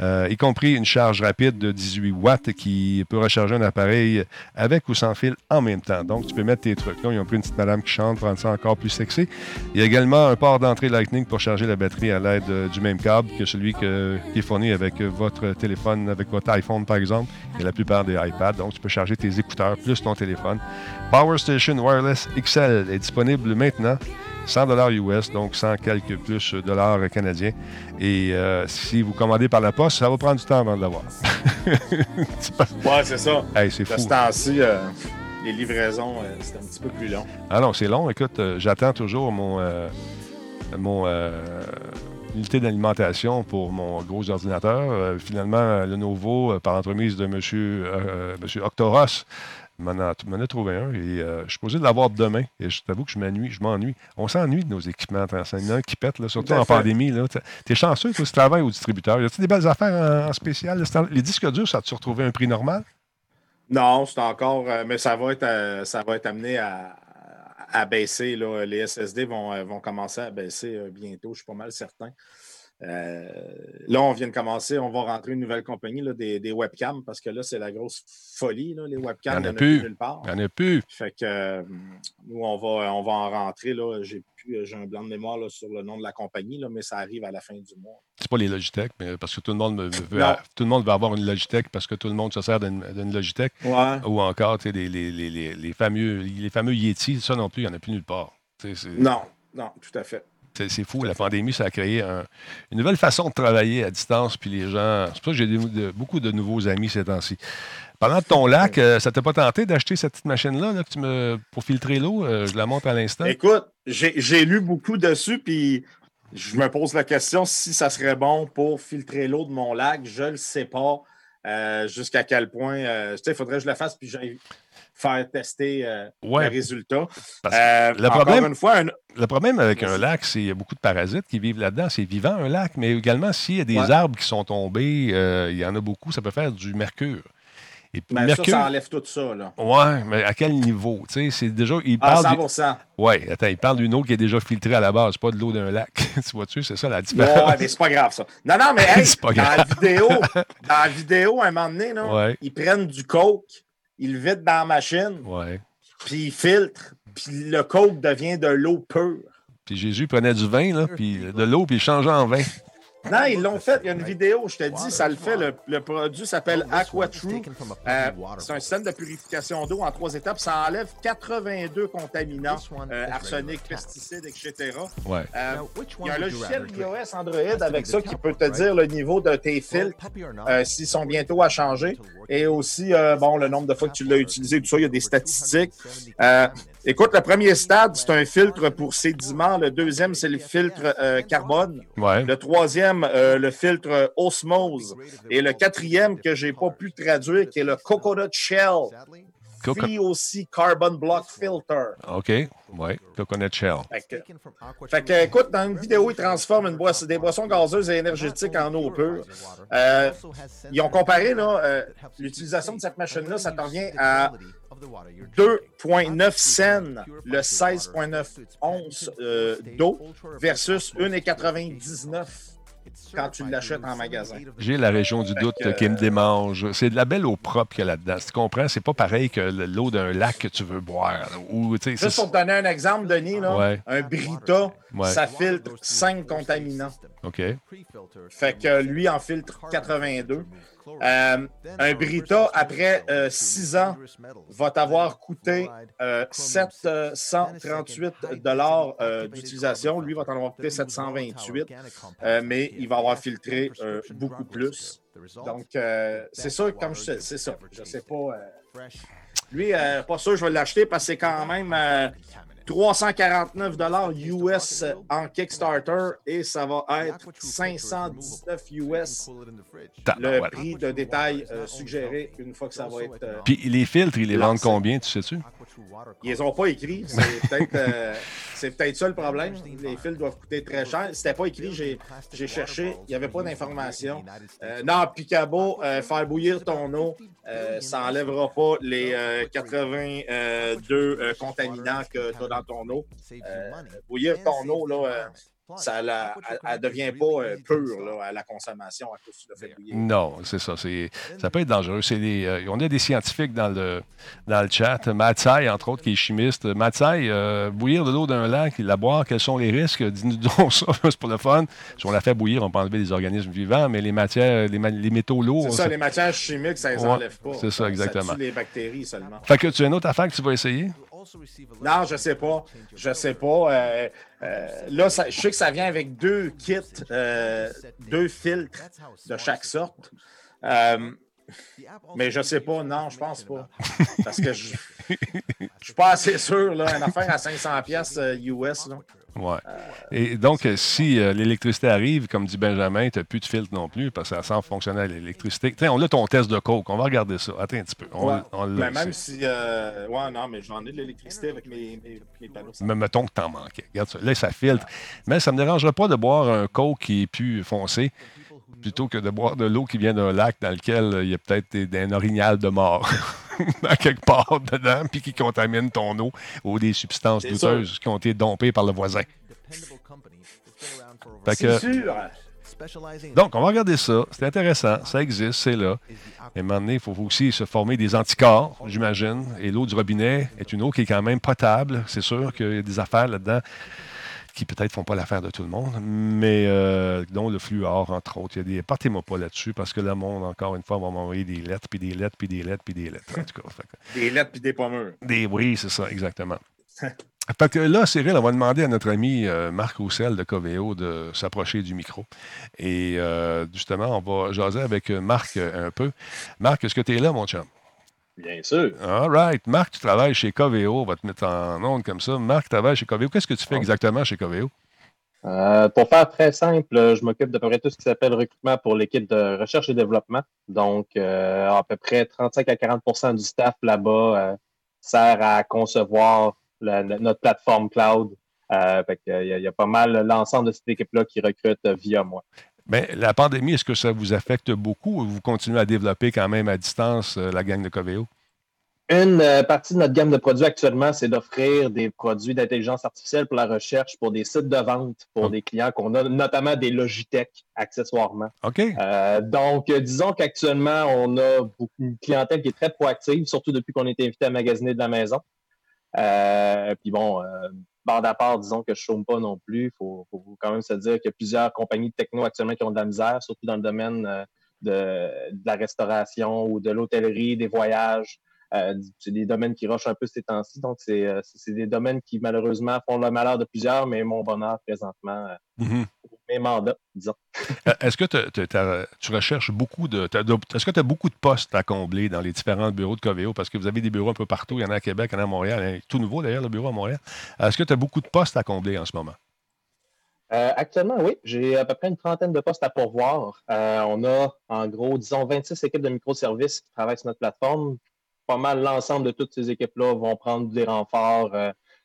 euh, y compris une charge rapide de 18 watts qui peut recharger un appareil avec ou sans fil en même temps. Donc, tu peux mettre tes trucs. Là, ils ont pris une petite madame qui chante pour rendre ça encore plus sexy. Il y a également un port d'entrée Lightning pour charger la batterie à l'aide euh, du même câble que celui qui est fourni avec votre téléphone, avec votre iPhone par exemple, et la plupart des iPads. Donc, tu peux charger tes écouteurs plus ton téléphone. Power Station Wireless XL est disponible maintenant. 100 dollars US, donc 100 quelques plus dollars canadiens. Et euh, si vous commandez par la poste, ça va prendre du temps avant de l'avoir. ouais, c'est ça. Hey, c'est fou. Ce temps-ci, euh, les livraisons, euh, c'est un petit peu plus long. Ah non, c'est long. Écoute, j'attends toujours mon, mon unité d'alimentation pour mon gros ordinateur. finalement, le nouveau, par l'entremise de M. Monsieur, monsieur Octoros, m'en a, trouvé un et euh, je suis posé de l'avoir demain. Et je t'avoue que je m'ennuie, je m'ennuie. On s'ennuie de nos équipements. Il y en a un qui pète, là, surtout en pandémie. Tu es chanceux, si tu travailles au distributeur. Y a-t-il des belles affaires en, spécial? Les disques durs, ça a-tu retrouvé un prix normal? Non, c'est encore, euh, mais ça va être, euh, ça va être amené à, baisser. Là. Les SSD vont, vont commencer à baisser bientôt, je suis pas mal certain. Euh, là, on vient de commencer, on va rentrer une nouvelle compagnie là, des, webcams parce que là, c'est la grosse folie, là, les webcams. Il n'y en a, plus. nulle part. Il n'y en a plus. Fait que euh, nous, on va, on va en rentrer. J'ai j'ai un blanc de mémoire sur le nom de la compagnie, là, mais ça arrive à la fin du mois. C'est pas les Logitech, mais parce que tout le monde veut, tout le monde veut avoir une Logitech parce que tout le monde se sert d'une Logitech. Ou encore les, les, les, les, fameux, les fameux Yeti, ça non plus, il n'y en a plus nulle part. Non, non, tout à fait. C'est fou. La pandémie, ça a créé une nouvelle façon de travailler à distance. Puis les gens. C'est pour ça que j'ai beaucoup de nouveaux amis ces temps-ci. De ton lac, euh, ça t'a pas tenté d'acheter cette petite machine-là pour filtrer l'eau? Euh, je la montre à l'instant? Écoute, j'ai lu beaucoup dessus, puis je me pose la question si ça serait bon pour filtrer l'eau de mon lac. Je ne le sais pas. Euh, jusqu'à quel point. il faudrait que je le fasse, puis faire tester euh, les résultats. Euh, le, problème, une fois, le problème avec un lac, c'est qu'il y a beaucoup de parasites qui vivent là-dedans. C'est vivant, un lac, mais également, s'il y a des arbres qui sont tombés, euh, il y en a beaucoup, ça peut faire du mercure. Et ben, mercure... ça, ça enlève tout ça. Là. Ouais, mais à quel niveau? C'est déjà. Il ah, parle ah, 100 Oui, attends, il parle d'une eau qui est déjà filtrée à la base, pas de l'eau d'un lac. tu vois-tu, c'est ça la différence. Ouais, mais c'est pas grave, ça. Non, non, mais hey, dans, la vidéo, dans la vidéo, à un moment donné, là, ils prennent du coke il le vide dans la machine, puis il filtre, puis le coke devient de l'eau pure. Puis Jésus prenait du vin, là, puis de l'eau, puis il changeait en vin. Non, ils l'ont fait. Il y a une vidéo, je te dis, ça le fait. Le, produit s'appelle AquaTrue. Euh, c'est un système de purification d'eau en trois étapes. Ça enlève 82 contaminants, euh, arsenic, pesticides, etc. Ouais. Euh, il y a un logiciel iOS Android avec ça qui peut te dire le niveau de tes filtres, s'ils sont bientôt à changer. Et aussi, bon, le nombre de fois que tu l'as utilisé, tout ça, il y a des statistiques. Écoute, le premier stade, c'est un filtre pour sédiments. Le deuxième, c'est le filtre carbone. Le troisième, euh, le filtre Osmose. Et le quatrième que je n'ai pas pu traduire, qui est le Coconut Shell. Free aussi Carbon Block Filter. OK, oui, Coconut Shell. Fait que, écoute, dans une vidéo, ils transforment une des boissons gazeuses et énergétiques en eau pure. Euh, ils ont comparé euh, l'utilisation de cette machine-là, ça te revient à 2,9 cents le 16,9 onces d'eau versus 1,99 quand tu l'achètes en magasin. J'ai la région du doute qui me démange. C'est de la belle eau propre qu'il y a là-dedans. Tu comprends? C'est pas pareil que l'eau d'un lac que tu veux boire. Juste pour te donner un exemple, Denis, un Brita, ça filtre 5 contaminants. OK. Fait que lui en filtre 82. Euh, un Brita, après 6 euh, ans, va t'avoir coûté 738 euh, dollars d'utilisation. Lui va t'en avoir coûté 728, mais il va avoir filtré beaucoup plus. Donc, c'est sûr, comme je sais, c'est ça. Je sais pas. lui, pas sûr, je vais l'acheter parce que c'est quand même 349 dollars US en Kickstarter et ça va être 519 US le prix de détail euh, suggéré une fois que ça va être. Euh, Puis les filtres, ils les vendent combien, tu sais-tu? Ils les ont pas écrits. C'est peut-être euh, peut ça le problème. Les filtres doivent coûter très cher. C'était pas écrit, j'ai cherché, il n'y avait pas d'information. non, Picabo, faire bouillir ton eau, ça n'enlèvera pas les 82 contaminants que tu as dans ton eau. bouillir ton eau, là, ça la, elle, devient pas euh, pure à la consommation à cause du fait bouillir. Non, c'est ça. Ça peut être dangereux. Euh, on a des scientifiques dans le, dans le chat. Matsai, entre autres, qui est chimiste. Matsai, euh, bouillir de l'eau d'un lac, la boire, quels sont les risques? Dis-nous donc ça, c'est pour le fun. Si on la fait bouillir, on peut enlever des organismes vivants, mais les matières, les, les métaux lourds. C'est ça, les matières chimiques, ça ne les enlève pas. C'est ça, exactement. Ça tue les bactéries seulement. Fait que tu as une autre affaire que tu vas essayer? Non, je sais pas. Je sais pas. Euh, euh, là, je sais que ça vient avec deux kits, euh, deux filtres de chaque sorte. mais je sais pas. Non, je pense pas. Parce que je ne suis pas assez sûr. Là, une affaire à 500 pièces US. Là. Ouais. Et donc, si euh, l'électricité arrive, comme dit Benjamin, tu n'as plus de filtre non plus parce que ça semble fonctionner à l'électricité. on a ton test de coke. On va regarder ça. Attends un petit peu. mais même si. Euh, ouais, non, mais j'en ai de l'électricité avec mes, mes, panneaux. Mais mettons que tu en manquais. Regarde ça. Là, ça filtre. Mais ça ne me dérangerait pas de boire un coke qui est plus foncé plutôt que de boire de l'eau qui vient d'un lac dans lequel il y a peut-être un orignal de mort à quelque part dedans, puis qui contamine ton eau ou des substances douteuses qui ont été dompées par le voisin. Sûr. Donc, on va regarder ça. C'est intéressant. Ça existe, c'est là. Et à un moment donné, il faut aussi se former des anticorps, j'imagine. Et l'eau du robinet est une eau qui est quand même potable. C'est sûr qu'il y a des affaires là-dedans qui peut-être font pas l'affaire de tout le monde, mais euh, dont le fluor, entre autres. Il y a des. Partez-moi pas là-dessus, parce que le monde, encore une fois, va m'envoyer des lettres, puis des lettres, puis des lettres, puis des lettres. En tout cas, Des lettres, puis des pommures. Des, oui, c'est ça, exactement. fait que là, Cyril, on va demander à notre ami euh, Marc Roussel de Coveo de s'approcher du micro. Et euh, justement, on va jaser avec Marc un peu. Marc, est-ce que tu es là, mon chum? Bien sûr. All right. Marc, tu travailles chez Coveo. On va te mettre en onde comme ça. Marc travaille chez Coveo. Qu'est-ce que tu fais exactement chez Coveo? Euh, pour faire très simple, je m'occupe de peu près tout ce qui s'appelle recrutement pour l'équipe de recherche et développement. Donc, euh, à peu près 35 à 40% du staff là-bas euh, sert à concevoir notre plateforme cloud. il, y a, pas mal l'ensemble de cette équipe-là qui recrute via moi. Mais la pandémie, est-ce que ça vous affecte beaucoup ou vous continuez à développer quand même à distance euh, la gang de Coveo? Une euh, partie de notre gamme de produits actuellement, c'est d'offrir des produits d'intelligence artificielle pour la recherche, pour des sites de vente, pour ah. des clients qu'on a, notamment des Logitech accessoirement. OK. Euh, donc, disons qu'actuellement, on a beaucoup, une clientèle qui est très proactive, surtout depuis qu'on a été invité à magasiner de la maison. puis bon, bande à part, disons que je chôme pas non plus. Il faut, quand même se dire qu'il y a plusieurs compagnies de techno actuellement qui ont de la misère, surtout dans le domaine euh, de, la restauration ou de l'hôtellerie, des voyages. Euh, c'est des domaines qui rushent un peu ces temps-ci. Donc, euh, c'est des domaines qui, malheureusement, font le malheur de plusieurs, mais mon bonheur présentement, mm-hmm mes mandats, disons. Est-ce que tu recherches beaucoup de. Est-ce que tu as beaucoup de postes à combler dans les différents bureaux de Coveo? Parce que vous avez des bureaux un peu partout. Il y en a à Québec, il y en a à Montréal. tout nouveau d'ailleurs, le bureau à Montréal. Est-ce que tu as beaucoup de postes à combler en ce moment? Euh, actuellement, oui. J'ai à peu près une trentaine de postes à pourvoir. Euh, on a en gros, disons, 26 équipes de microservices qui travaillent sur notre plateforme. Pas mal l'ensemble de toutes ces équipes-là vont prendre des renforts,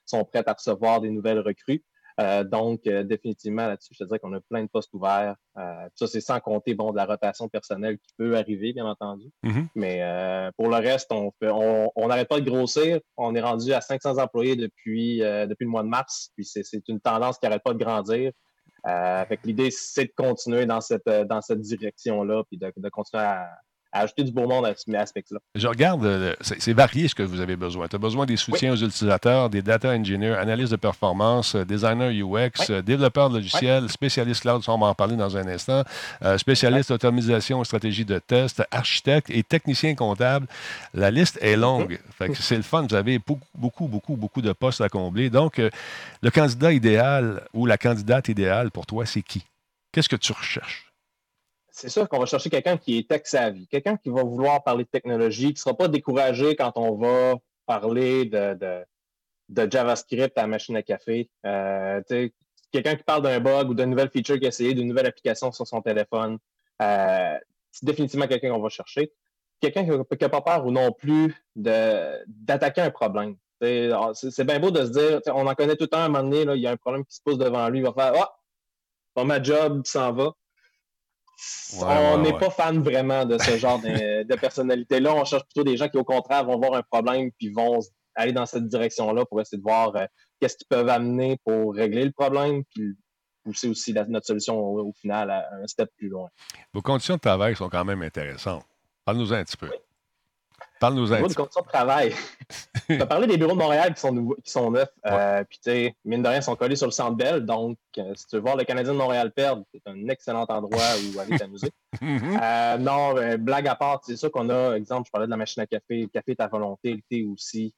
sont prêtes à recevoir des nouvelles recrues. Euh, donc, euh, définitivement, là-dessus, je te dirais qu'on a plein de postes ouverts. Euh, ça, c'est sans compter bon, de la rotation personnelle qui peut arriver, bien entendu. Mm-hmm. Mais pour le reste, on n'arrête pas de grossir. On est rendu à 500 employés depuis, depuis le mois de mars. Puis c'est une tendance qui n'arrête pas de grandir. fait l'idée, c'est de continuer dans cette, dans cette direction-là, puis de, de continuer à, ajouter du beau monde à ce aspect-là. Je regarde, euh, c'est varié ce que vous avez besoin. Tu as besoin des soutiens aux utilisateurs, des data engineers, analystes de performance, euh, designers UX, euh, développeurs de logiciels, spécialistes cloud, on va en parler dans un instant, spécialistes d'automatisation et stratégie de test, architectes et techniciens comptables. La liste est longue. c'est le fun. Vous avez beaucoup, beaucoup, beaucoup, beaucoup de postes à combler. Donc, le candidat idéal ou la candidate idéale pour toi, c'est qui? Qu'est-ce que tu recherches? C'est sûr qu'on va chercher quelqu'un qui est tech savvy, quelqu'un qui va vouloir parler de technologie, qui ne sera pas découragé quand on va parler de, de, JavaScript à la machine à café. Euh, quelqu'un qui parle d'un bug ou d'une nouvelle feature qui a essayé, d'une nouvelle application sur son téléphone. Euh, c'est définitivement quelqu'un qu'on va chercher. Quelqu'un qui n'a pas peur ou non plus d'attaquer un problème. C'est bien beau de se dire, on en connaît tout le temps, à un moment donné, il y a un problème qui se pose devant lui, il va faire Ah, oh, ma job s'en va on n'est pas fan vraiment de ce genre de, personnalité-là. On cherche plutôt des gens qui, au contraire, vont voir un problème puis vont aller dans cette direction-là pour essayer de voir euh, qu'est-ce qu'ils peuvent amener pour régler le problème puis pousser aussi notre solution au, final à, un step plus loin. Vos conditions de travail sont quand même intéressantes. Parle-nous un petit peu. Parle-nous petit peu. conditions de travail. tu as parlé des bureaux de Montréal qui sont, nouveaux, qui sont neufs. Euh, puis, tu sais, mine de rien, ils sont collés sur le centre Bell. Donc, euh, si tu veux voir le Canadien de Montréal perdre, c'est un excellent endroit où aller t'amuser. Mhm. euh, non, blague à part, c'est sûr qu'on a, exemple, je parlais de la machine à café. Le café est à volonté, le thé aussi,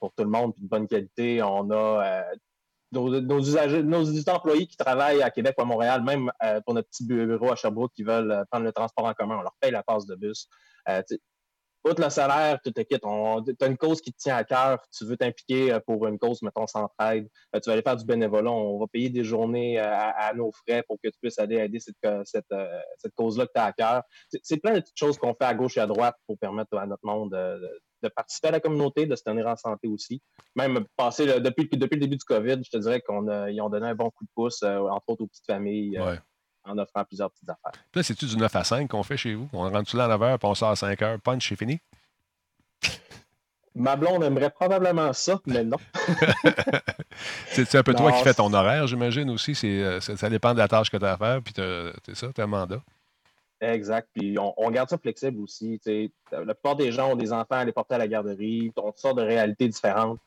pour tout le monde, puis de bonne qualité. On a nos, usagers, nos employés qui travaillent à Québec ou à Montréal, même pour notre petit bureau à Sherbrooke, qui veulent prendre le transport en commun, on leur paye la passe de bus. Euh, outre le salaire, tu te quittes. Tu as une cause qui te tient à cœur, tu veux t'impliquer euh, pour une cause, mettons, s'entraide, euh, tu vas aller faire du bénévolat, on va payer des journées euh, à, nos frais pour que tu puisses aller aider cette, cette, cause-là que tu as à cœur. C'est plein de petites choses qu'on fait à gauche et à droite pour permettre à notre monde de, participer à la communauté, de se tenir en santé aussi. Même passé depuis, le début du COVID, je te dirais qu'ils ont donné un bon coup de pouce, entre autres aux petites familles en offrant plusieurs petites affaires. là, c'est-tu du 9 à 5 qu'on fait chez vous? On rentre-tu là à 9 h, puis on sort à 5 h, punch, c'est fini? Ma blonde aimerait probablement ça, mais non. c'est un peu toi qui fais ton horaire, j'imagine aussi? Euh, ça dépend de la tâche que tu as à faire, puis c'est ça, tu as un mandat. Exact. Puis on, garde ça flexible aussi. La plupart des gens ont des enfants à les porter à la garderie, toutes sortes de réalités différentes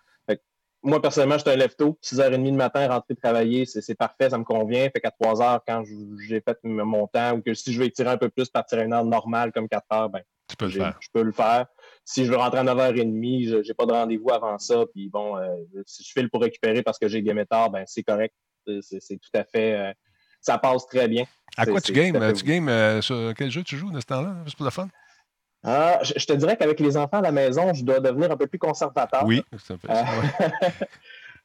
moi, personnellement, j'étais un lève-tôt. 6h30 du matin, rentrer travailler, c'est parfait, ça me convient. Fait qu'à 3 h quand j'ai fait mon temps, ou que si je veux étirer un peu plus, partir à une heure normale comme 4 h ben, tu peux le faire. je peux le faire. Si je veux rentrer à 9h30, je n'ai pas de rendez-vous avant ça. Puis bon, euh, si je file pour récupérer parce que j'ai gamé tard, ben, c'est correct. C'est tout à fait. Euh, ça passe très bien. À quoi tu games? Tu games euh, sur quel jeu tu joues de ce temps-là? Juste pour le fun? Ah, je, te dirais qu'avec les enfants à la maison, je dois devenir un peu plus conservateur. Oui, un peu ça.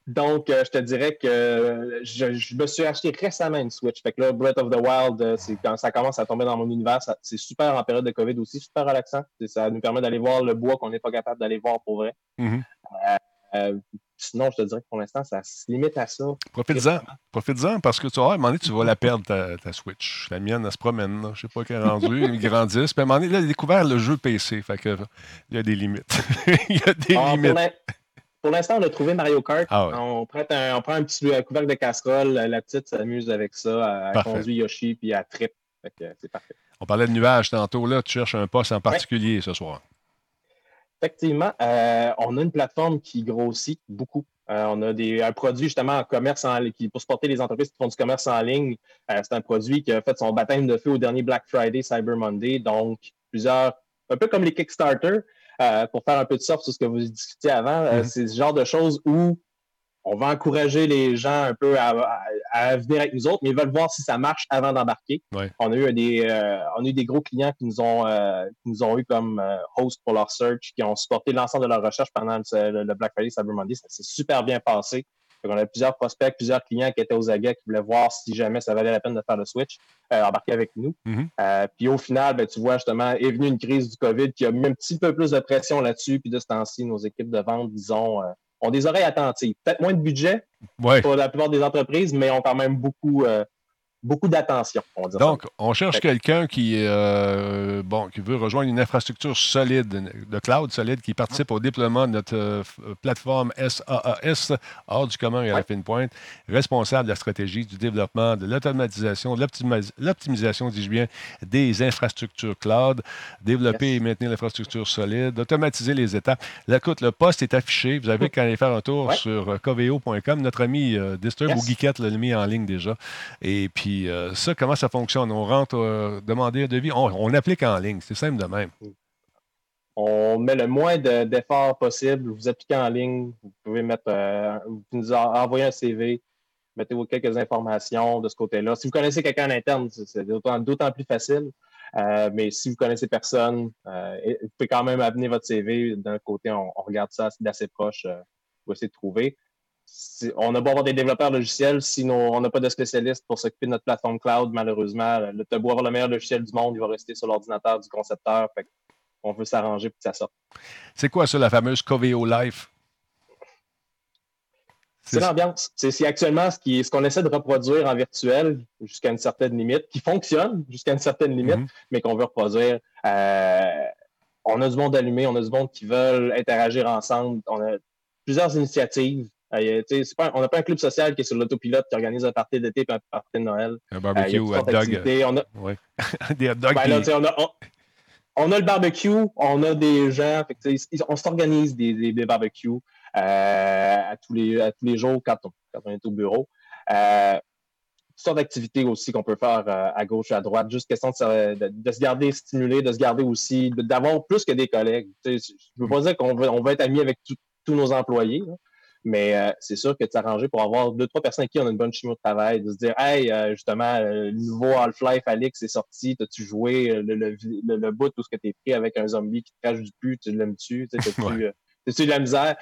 Donc, euh, je te dirais que je, me suis acheté récemment une Switch. Fait que là, Breath of the Wild, euh, c'est quand ça commence à tomber dans mon univers, c'est super en période de COVID aussi, super relaxant. Ça nous permet d'aller voir le bois qu'on n'est pas capable d'aller voir pour vrai. Mm-hmm. Euh, sinon, je te dirais que pour l'instant, ça se limite à ça. Profites-en. Profites-en parce que tu vois, à un moment donné, tu vas la perdre, ta, Switch. La mienne, elle se promène. Je ne sais pas qu'elle est rendue. Ils grandissent. Puis à un moment donné, là, découvert le jeu PC. Fait que, il y a des limites. il y a des ah, limites. Pour l'instant, on a trouvé Mario Kart. Ah on, prend un, on, prend un, petit couvercle de casserole. La petite s'amuse avec ça. Elle conduit Yoshi puis elle trip. C'est parfait. On parlait de nuages tantôt. Là, tu cherches un poste en particulier ce soir. Effectivement, euh, on a une plateforme qui grossit beaucoup. Euh, on a des, un produit justement en commerce en ligne pour supporter les entreprises qui font du commerce en ligne. Euh, c'est un produit qui a fait son baptême de feu au dernier Black Friday, Cyber Monday. Donc, plusieurs, un peu comme les Kickstarter, pour faire un peu de surf sur ce que vous discutiez avant, mm-hmm. c'est ce genre de choses où on va encourager les gens un peu à, venir avec nous autres, mais ils veulent voir si ça marche avant d'embarquer. On, a eu des, euh, on a eu des gros clients qui nous ont, nous ont eu comme host pour leur search, qui ont supporté l'ensemble de leur recherche pendant le, Black Friday Cyber Monday. Ça s'est super bien passé. On a plusieurs prospects, plusieurs clients qui étaient aux aguets, qui voulaient voir si jamais ça valait la peine de faire le switch, euh, embarquer avec nous. Mm-hmm. Euh, puis au final, ben, tu vois justement, est venue une crise du COVID qui a mis un petit peu plus de pression là-dessus. Puis de ce temps-ci, nos équipes de vente, disons, euh, ont des oreilles attentives. Peut-être moins de budget pour la plupart des entreprises, mais ont quand même beaucoup, beaucoup d'attention. Donc, on cherche quelqu'un qui, euh, bon, qui veut rejoindre une infrastructure solide, de cloud solide, qui participe au déploiement de notre euh, plateforme SaaS hors du commun et à la fine pointe, responsable de la stratégie, du développement, de l'automatisation, de l'optimisation, dis-je bien, des infrastructures cloud, développer et maintenir l'infrastructure solide, automatiser les étapes. Là, écoute, le poste est affiché. Vous avez qu'à aller faire un tour sur euh, coveo.com. Notre ami Disturb ou Geekette l'a mis en ligne déjà. Et puis, euh, ça, comment ça fonctionne? On rentre, euh, demander un devis, on, applique en ligne. C'est simple de même. On met le moins d'efforts possible. Vous appliquez en ligne, vous pouvez mettre, euh, vous nous envoyer un CV, mettez vous quelques informations de ce côté-là. Si vous connaissez quelqu'un en interne, c'est d'autant plus facile. mais si vous connaissez personne, vous pouvez quand même amener votre CV. D'un côté, on, regarde ça d'assez proche pour essayer de trouver on a beau avoir des développeurs logiciels, si on n'a pas de spécialistes pour s'occuper de notre plateforme cloud, malheureusement, le, beau avoir le meilleur logiciel du monde, il va rester sur l'ordinateur du concepteur. on veut s'arranger pour que ça sorte. C'est quoi ça, la fameuse Coveo Life? C'est l'ambiance. C'est actuellement ce qu'on essaie de reproduire en virtuel jusqu'à une certaine limite, qui fonctionne jusqu'à une certaine limite, mm-hmm. mais qu'on veut reproduire. Euh, on a du monde allumé, on a du monde qui veulent interagir ensemble. On a plusieurs initiatives pas, on n'a pas un club social qui est sur l'autopilote qui organise un party d'été et un party de Noël. Un barbecue, hot dog. On a... Ouais. des hot dogs. Ben, on, a, on, a, le barbecue, on a des gens, on s'organise des, des, barbecues euh, à, tous les, à tous les jours quand on, quand on est au bureau. Euh, sortes d'activités aussi qu'on peut faire euh, à gauche et à droite. Juste question de, se garder stimulé, de se garder aussi, d'avoir plus que des collègues. je ne veux pas dire qu'on veut, on veut être amis avec tous nos employés, mais euh, c'est sûr que de s'arranger pour avoir deux, trois personnes avec qui on a une bonne chimie au travail, de se dire Hey, euh, justement, le nouveau Half-Life Alix est sorti, t'as-tu joué le, le, le, bout tout ce que t'es pris avec un zombie qui te crache du pu, tu l'aimes-tu, t'as-tu de la misère?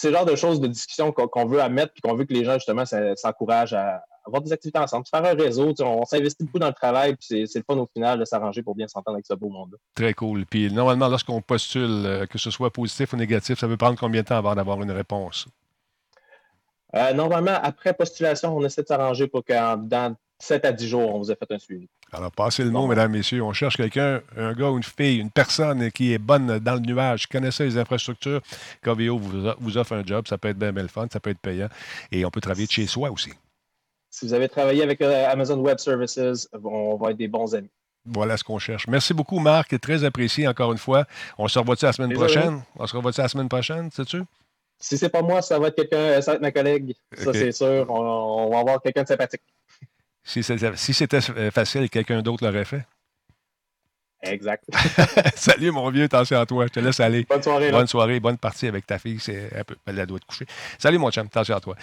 C'est le genre de choses de discussion qu'on veut mettre et qu'on veut que les gens, justement, s'encouragent à, avoir des activités ensemble, faire un réseau. On s'investit beaucoup dans le travail, puis c'est le fun au final de s'arranger pour bien s'entendre avec ce beau monde-là. Très cool. Puis normalement, lorsqu'on postule, euh, que ce soit positif ou négatif, ça veut prendre combien de temps avant d'avoir une réponse? Euh, normalement, après postulation, on essaie de s'arranger pour que dans 7 à 10 jours, on vous ait fait un suivi. Alors, passez le mot, mesdames, messieurs. On cherche quelqu'un, un gars ou une fille, une personne qui est bonne dans le nuage, qui connaît les infrastructures. KVO vous, vous offre un job. Ça peut être bien, bien le fun, ça peut être payant. Et on peut travailler de chez soi aussi. Si vous avez travaillé avec euh, Amazon Web Services, on va être des bons amis. Voilà ce qu'on cherche. Merci beaucoup, Marc. Très apprécié encore une fois. On se revoit-tu la semaine prochaine? On se revoit-tu la semaine prochaine, sais-tu? Si c'est pas moi, ça va être quelqu'un, ça va être ma collègue. Ça, c'est sûr. On, va avoir quelqu'un de sympathique. Si c'était facile, quelqu'un d'autre l'aurait fait. Exact. Salut, mon vieux. Attention à toi. Je te laisse aller. Bonne soirée. Bonne soirée. Bonne partie avec ta fille. C'est un peu. Elle doit te coucher. Salut, mon chum. Attention à toi.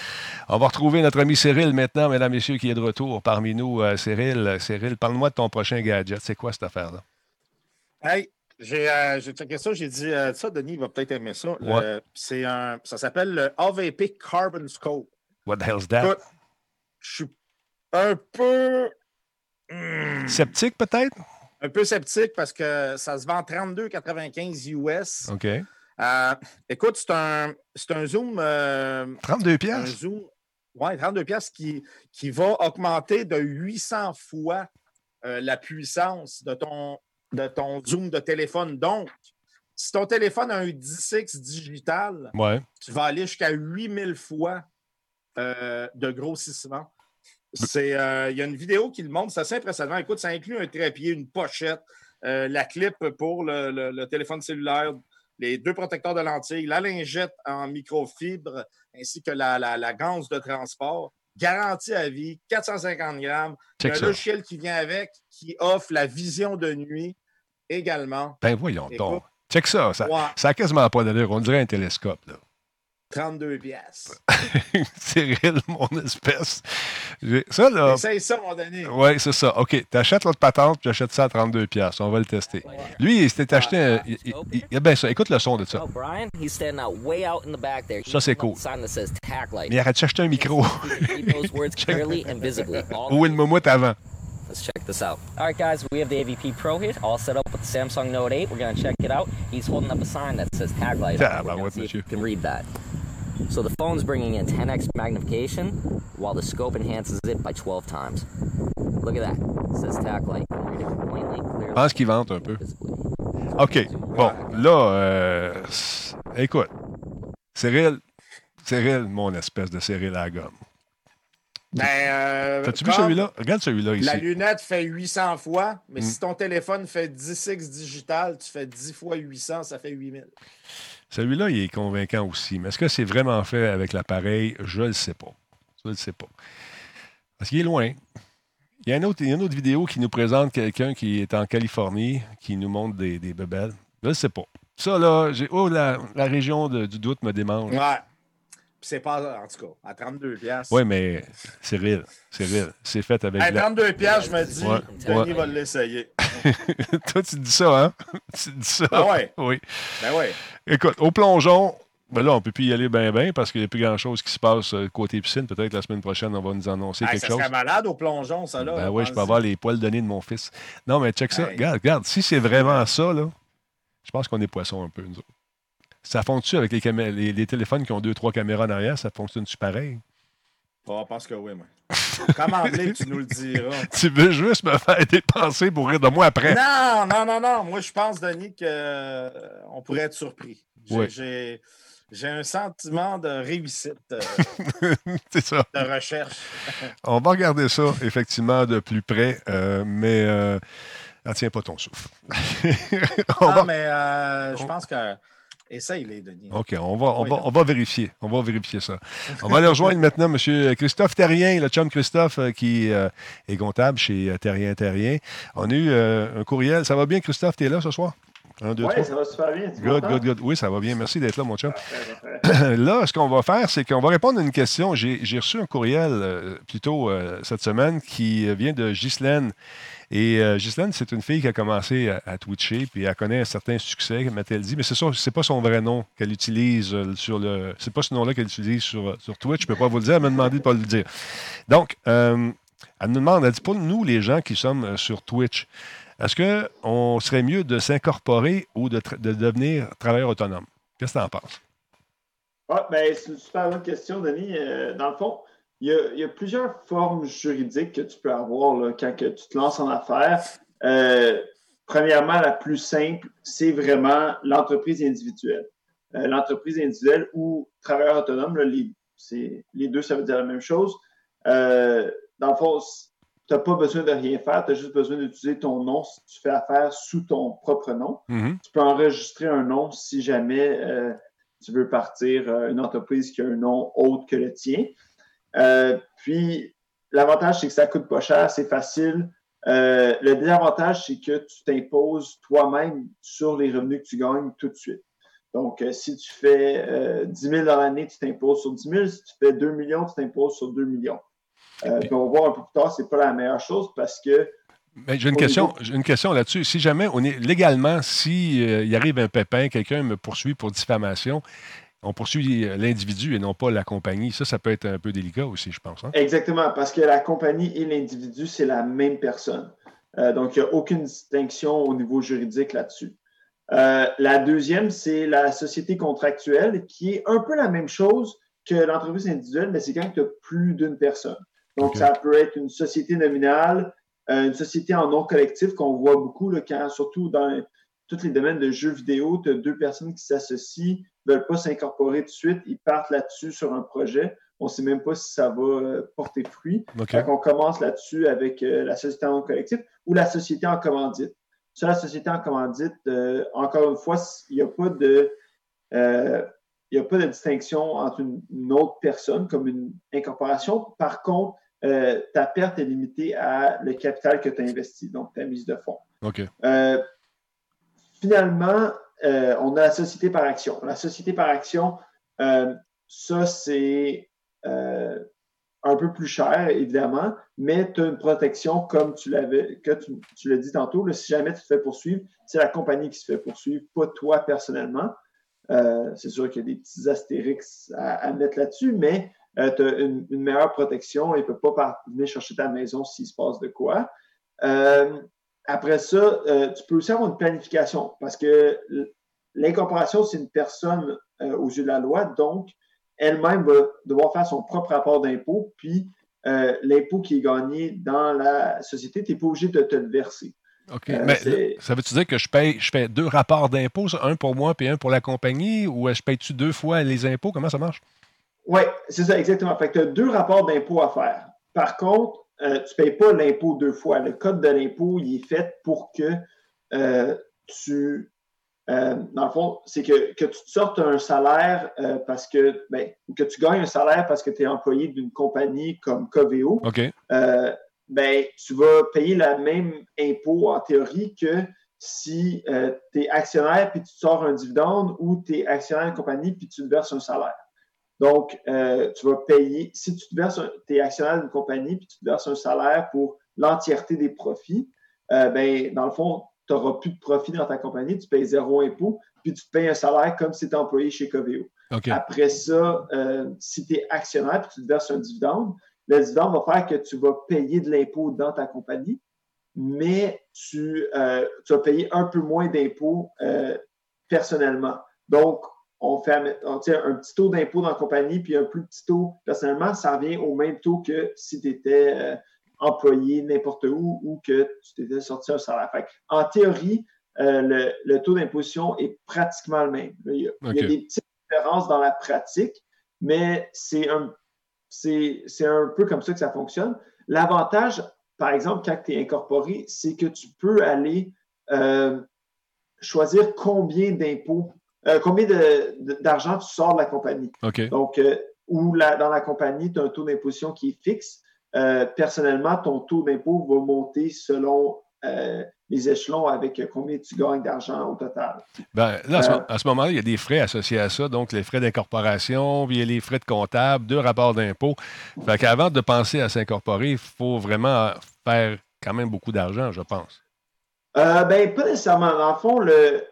On va retrouver notre ami Cyril maintenant, mesdames, messieurs, qui est de retour parmi nous. Euh, Cyril, Cyril, parle-moi de ton prochain gadget. C'est quoi cette affaire-là? Hey, j'ai euh, checké ça. J'ai dit euh, ça, Denis va peut-être aimer ça. c'est un, ça s'appelle le AVP Carbon Scope. What the hell's that? je suis un peu. Hmm, Sceptique, peut-être? un peu sceptique parce que ça se vend 32,95 US. OK. Euh, écoute, c'est un, un zoom. 32 euh, pièces. Un zoom. Oui, 32 pièces qui, qui va augmenter de 800 fois euh, la puissance de ton, de ton zoom de téléphone. Donc, si ton téléphone a un 10X digital, tu vas aller jusqu'à 8000 fois de grossissement. Euh, il y a une vidéo qui le montre, c'est assez impressionnant. Écoute, ça inclut un trépied, une pochette, euh, la clip pour le, téléphone cellulaire, les deux protecteurs de lentilles, la lingette en microfibre, ainsi que la, la, ganse de transport. Garantie à vie, 450 grammes. un logiciel qui vient avec, qui offre la vision de nuit également. Ben voyons donc. Check ça. Ça, ça a quasiment pas d'allure. On dirait un télescope. Là. 32 pièces. Cyril, mon espèce. Ça, là. Essaye ça, mon donné. Oui, c'est ça. OK. Tu achètes l'autre patente, puis achètes ça à 32 pièces. On va le tester. Lui, il s'était acheté un. Il, il, ben ça. Écoute le son de ça. Ça, c'est cool. Mais il arrête d'acheter un micro. Ou une moumoute avant? Let's check this out. All right, guys, we have the AVP Pro here, all set up with the Samsung Note 8. We're going to check it out. He's holding up a sign that says tag light. Yeah, you can read that. So the phone's bringing in 10x magnification, while the scope enhances it by 12 times. Look at that. It says tag light. Je pense qu'il vente un peu. OK. Bon, là, euh, écoute, Cyril, Cyril, mon espèce de Cyril à la gomme. Ben, euh, T'as-tu vu celui-là? Regarde celui-là ici. La lunette fait 800 fois, mais si mm. ton téléphone fait 10x digital, tu fais 10 fois 800, ça fait 8000. Celui-là, il est convaincant aussi. Mais est-ce que c'est vraiment fait avec l'appareil? Je ne le sais pas. Je ne le sais pas. Parce qu'il est loin. Il y, a une autre, vidéo qui nous présente quelqu'un qui est en Californie, qui nous montre des, des bebelles. Je ne sais pas. Ça, là. Oh, la, la région du doute me démange. C'est pas, en tout cas, à 32 pièces. Oui, mais Cyril, Cyril, c'est fait avec. À 32 pièces, je me dis, Denis va l'essayer. Toi, tu dis ça, hein? tu dis ça? Ben ouais. Oui. Ben ouais. Écoute, au plongeon, ben là, on ne peut plus y aller bien, bien parce qu'il n'y a plus grand-chose qui se passe euh, côté piscine. Peut-être la semaine prochaine, on va nous annoncer quelque chose. Ça serait malade au plongeon, ça, là. Ben oui, je peux avoir les poils donnés de mon fils. Non, mais check ça. Regarde, regarde. Si c'est vraiment ça, là, je pense qu'on est poisson un peu, nous autres. Ça fonctionne avec les, les, téléphones qui ont deux, trois caméras en arrière? Ça fonctionne-tu pareil? Oh, je pense que oui, moi. Commande-les, tu nous le diras. tu veux juste me faire dépenser pour rire de moi après? Non, non, non, non. Moi, je pense, Denis, qu'on euh, pourrait être surpris. J'ai J'ai un sentiment de réussite euh, ça. de recherche. On va regarder ça, effectivement, de plus près, euh, mais ah, tiens pas ton souffle. non, mais je pense que Essaye-les, Denis. OK, on va, on, va, on va vérifier. On va vérifier ça. On va aller rejoindre maintenant M. Christophe Terrien, le chum Christophe euh, qui euh, est comptable chez euh, Terrien Terrien. On a eu un courriel. Ça va bien, Christophe? Tu es là ce soir? Un, deux, oui, ça va super bien. Good, good, good. Oui, ça va bien. Merci d'être là, mon chum. là, ce qu'on va faire, c'est qu'on va répondre à une question. J'ai reçu un courriel plutôt cette semaine qui vient de Ghislaine. Et euh, Ghislaine, c'est une fille qui a commencé à, twitcher, puis elle connaît un certain succès, m'a-t-elle dit, mais c'est ça, c'est pas son vrai nom qu'elle utilise euh, sur le. C'est pas ce nom-là qu'elle utilise sur, sur Twitch, je peux pas vous le dire, elle m'a demandé de pas le dire. Donc, euh, elle nous demande, elle dit pas nous, les gens qui sommes sur Twitch, est-ce qu'on serait mieux de s'incorporer ou de, de, devenir travailleur autonome? Qu'est-ce que tu en penses? Ah, ben, c'est une super bonne question, Denis. dans le fond, il y, a, plusieurs formes juridiques que tu peux avoir quand tu te lances en affaires. Euh, premièrement, la plus simple, c'est vraiment l'entreprise individuelle. Euh, l'entreprise individuelle ou travailleur autonome, les, les, deux, ça veut dire la même chose. Euh, dans le fond, tu n'as pas besoin de rien faire, tu as juste besoin d'utiliser ton nom si tu fais affaire sous ton propre nom. Mm-hmm. Tu peux enregistrer un nom si jamais tu veux partir une entreprise qui a un nom autre que le tien. Euh, puis, l'avantage, c'est que ça ne coûte pas cher, c'est facile. Euh, le désavantage, c'est que tu t'imposes toi-même sur les revenus que tu gagnes tout de suite. Donc, euh, si tu fais 10 000 dans l'année, tu t'imposes sur 10 000. Si tu fais 2 millions, tu t'imposes sur 2 millions. puis on va voir un peu plus tard, ce n'est pas la meilleure chose parce que j'ai une, question, une question là-dessus. Si jamais on est légalement, s'il arrive un pépin, quelqu'un me poursuit pour diffamation, on poursuit euh, l'individu et non pas la compagnie. Ça, ça peut être un peu délicat aussi, je pense. Hein? Exactement, parce que la compagnie et l'individu, c'est la même personne. Euh, donc, il n'y a aucune distinction au niveau juridique là-dessus. Euh, la deuxième, c'est la société contractuelle, qui est un peu la même chose que l'entreprise individuelle, mais c'est quand tu as plus d'une personne. Donc, ça peut être une société nominale, une société en nom collectif qu'on voit beaucoup, quand, surtout dans tous les domaines de jeux vidéo, tu as deux personnes qui s'associent, veulent pas s'incorporer tout de suite, ils partent là-dessus sur un projet. On ne sait même pas si ça va euh, porter fruit. Donc, on commence là-dessus avec euh, la société en collectif ou la société en commandite. Sur la société en commandite, euh, encore une fois, il n'y a pas de. il a pas de distinction entre une, autre personne comme une incorporation. Par contre, ta perte est limitée à le capital que tu as investi, donc ta mise de fonds. OK finalement, euh, on a la société par action. La société par action, euh, ça, c'est euh, un peu plus cher, évidemment, mais tu as une protection comme tu l'as dit tantôt. si jamais tu te fais poursuivre, c'est la compagnie qui se fait poursuivre, pas toi personnellement. c'est sûr qu'il y a des petits astérix à, mettre là-dessus, mais tu as une, meilleure protection et ne peut pas venir chercher ta maison s'il se passe de quoi. Après ça, euh, tu peux aussi avoir une planification parce que l'incorporation, c'est une personne euh, aux yeux de la loi, donc elle-même va devoir faire son propre rapport d'impôt, puis euh, l'impôt qui est gagné dans la société, tu n'es pas obligé de te le verser. OK. Mais ça veut-tu dire que je paye, je fais deux rapports d'impôt, un pour moi et un pour la compagnie, ou je paye-tu deux fois les impôts? Comment ça marche? Oui, c'est ça, exactement. Fait que tu as deux rapports d'impôt à faire. Par contre, euh, tu ne payes pas l'impôt deux fois. Le code de l'impôt, il est fait pour que euh, tu. Euh, dans le fond, c'est que, que, tu te sortes un salaire parce que. Ben, que tu gagnes un salaire parce que tu es employé d'une compagnie comme Coveo. OK. ben, tu vas payer le même impôt en théorie que si tu es actionnaire puis tu sors un dividende ou tu es actionnaire d'une compagnie puis tu te verses un salaire. Donc, euh, tu vas payer, si tu te verses, tu es actionnaire d'une compagnie, puis tu te verses un salaire pour l'entièreté des profits, euh, ben, dans le fond, tu n'auras plus de profit dans ta compagnie, tu payes zéro impôt, puis tu te payes un salaire comme si tu étais employé chez Coveo. Après ça, euh, si tu es actionnaire puis tu te verses un dividende, le dividende va faire que tu vas payer de l'impôt dans ta compagnie, mais tu, tu vas payer un peu moins d'impôt personnellement. Donc, on fait un, petit taux d'impôt dans la compagnie, puis un plus petit taux personnellement, ça revient au même taux que si tu étais euh, employé n'importe où ou que tu t'étais sorti un salaire. en théorie, euh, le, taux d'imposition est pratiquement le même. Il y a, des petites différence dans la pratique, mais c'est un, c'est, un peu comme ça que ça fonctionne. L'avantage, par exemple, quand tu es incorporé, c'est que tu peux aller euh, choisir combien d'impôts, euh, combien d'argent tu sors de la compagnie? Donc, euh, ou dans la compagnie, tu as un taux d'imposition qui est fixe. personnellement, ton taux d'impôt va monter selon les échelons avec combien tu gagnes d'argent au total. Ben, là, à ce, moment-là, il y a des frais associés à ça, donc les frais d'incorporation, il y a les frais de comptable, deux rapports d'impôt. Fait qu'avant de penser à s'incorporer, il faut vraiment faire quand même beaucoup d'argent, je pense. Euh, ben, pas nécessairement. Dans le fond,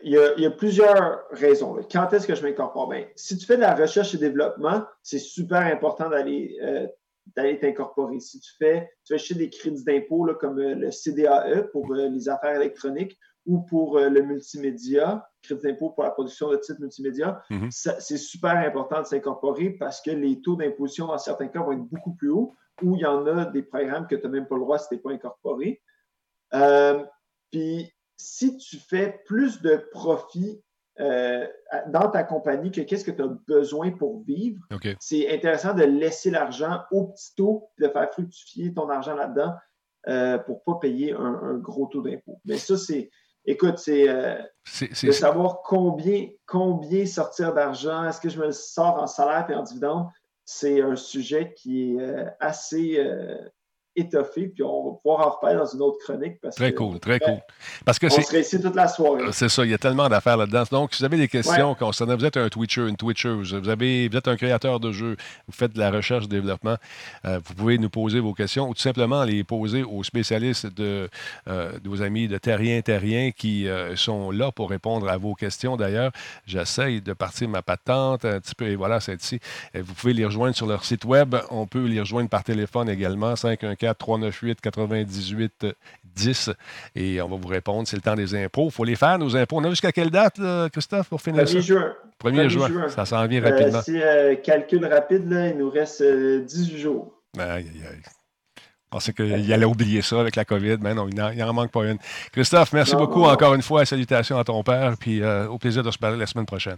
il, y a, plusieurs raisons. Quand est-ce que je m'incorpore? Ben, si tu fais de la recherche et développement, c'est super important d'aller euh, d'aller t'incorporer. Si tu fais, tu vas acheter des crédits d'impôt comme euh, le CDAE pour les affaires électroniques ou pour le multimédia, crédit d'impôt pour la production de titres multimédia, mm-hmm. c'est super important de s'incorporer parce que les taux d'imposition, dans certains cas, vont être beaucoup plus hauts ou il y en a des programmes que tu n'as même pas le droit si tu n'es pas incorporé. Puis si tu fais plus de profit euh, dans ta compagnie que qu'est-ce que tu as besoin pour vivre, c'est intéressant de laisser l'argent au petit taux de faire fructifier ton argent là-dedans euh, pour ne pas payer un, gros taux d'impôt. Mais ça, c'est. Écoute, c'est euh, de savoir combien, combien sortir d'argent. Est-ce que je me sors en salaire et en dividende? C'est un sujet qui est assez étoffé, puis on va pouvoir en reparler dans une autre chronique. Parce très cool, très cool. Parce que on serait ici toute la soirée. Euh, c'est ça, il y a tellement d'affaires là-dedans. Donc, si vous avez des questions concernant, vous êtes un Twitcher, une Twitcher, vous, avez, vous êtes un créateur de jeux, vous faites de la recherche, développement, euh, vous pouvez nous poser vos questions ou tout simplement les poser aux spécialistes de, euh, de vos amis de Terrien Terrien qui sont là pour répondre à vos questions. D'ailleurs, j'essaye de partir ma patente un petit peu, et voilà, c'est ici. Vous pouvez les rejoindre sur leur site web. On peut les rejoindre par téléphone également, 514 398 98 10 et on va vous répondre. C'est le temps des impôts. Il faut les faire, nos impôts. On a jusqu'à quelle date, Christophe, pour finir 1er Juin. 1er, juin. Ça s'en vient rapidement. Euh, si euh, calcul rapide, là, il nous reste 18 euh, jours. Aïe, aïe, pensais qu'il allait oublier ça avec la COVID, mais non, il n'en manque pas une. Christophe, merci beaucoup encore une fois. Salutations à ton père, puis au plaisir de se parler la semaine prochaine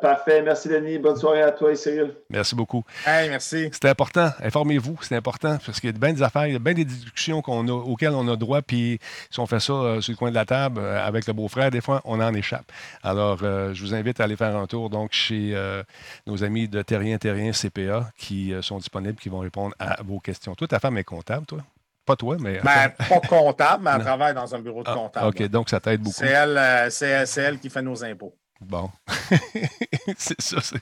parfait. Merci, Denis. Bonne soirée à toi et Cyril. Merci beaucoup. Hey, merci. C'est important. Informez-vous. C'est important parce qu'il y a bien des affaires, il y a bien des discussions qu'on a, auxquelles on a droit. Puis si on fait ça euh, sur le coin de la table euh, avec le beau-frère, des fois, on en échappe. Alors, euh, je vous invite à aller faire un tour donc chez nos amis de Terrien Terrien CPA qui sont disponibles, qui vont répondre à vos questions. Toi, ta femme est comptable, toi? Pas toi, mais. Ben, pas comptable, mais elle travaille dans un bureau de ah, comptable. OK, donc ça t'aide beaucoup. C'est elle, c'est elle qui fait nos impôts. Bon. c'est ça, c'est.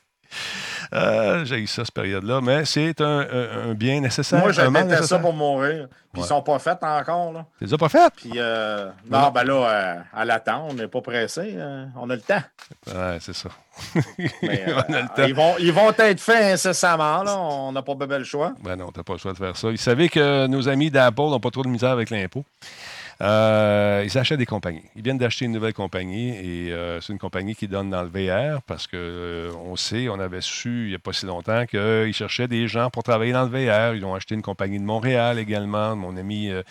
Euh, j'ai eu ça, cette période-là, mais c'est un, bien nécessaire. Moi, j'avais ça pour mourir. Puis ils sont pas faits encore. Là. Ils sont pas faits? Puis, euh, non, ben là, euh, à l'attente, on n'est pas pressé. on a le temps. Ouais, c'est ça. Mais, on a le temps. Ils, vont, ils vont être faits incessamment. Là. On n'a pas bel choix. Ben non, t'as pas le choix de faire ça. Ils savaient que nos amis d'Apple n'ont pas trop de misère avec l'impôt. Euh, ils achètent des compagnies. Ils viennent d'acheter une nouvelle compagnie et euh, c'est une compagnie qui donne dans le VR parce qu'on euh, sait, on avait su il n'y a pas si longtemps qu'ils cherchaient des gens pour travailler dans le VR. Ils ont acheté une compagnie de Montréal également. Mon ami M.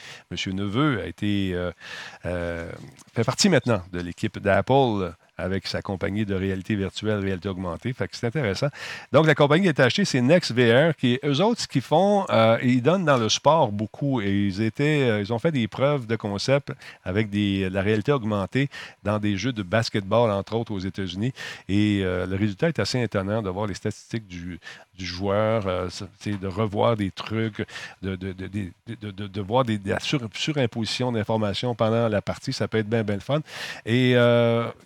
Neveu a été fait partie maintenant de l'équipe d'Apple avec sa compagnie de réalité virtuelle, réalité augmentée. Fait que c'est intéressant. Donc, la compagnie qui été achetée, c'est NextVR, qui, eux autres, ce qu'ils font, euh, ils donnent dans le sport beaucoup. Et ils, étaient, euh, ils ont fait des preuves de concept avec des, la réalité augmentée dans des jeux de basketball, entre autres, aux États-Unis. Et euh, le résultat est assez étonnant de voir les statistiques du, du joueur, de revoir des trucs, de, de, de, de voir des, des surimpositions d'informations pendant la partie. Ça peut être bien, bien fun. Et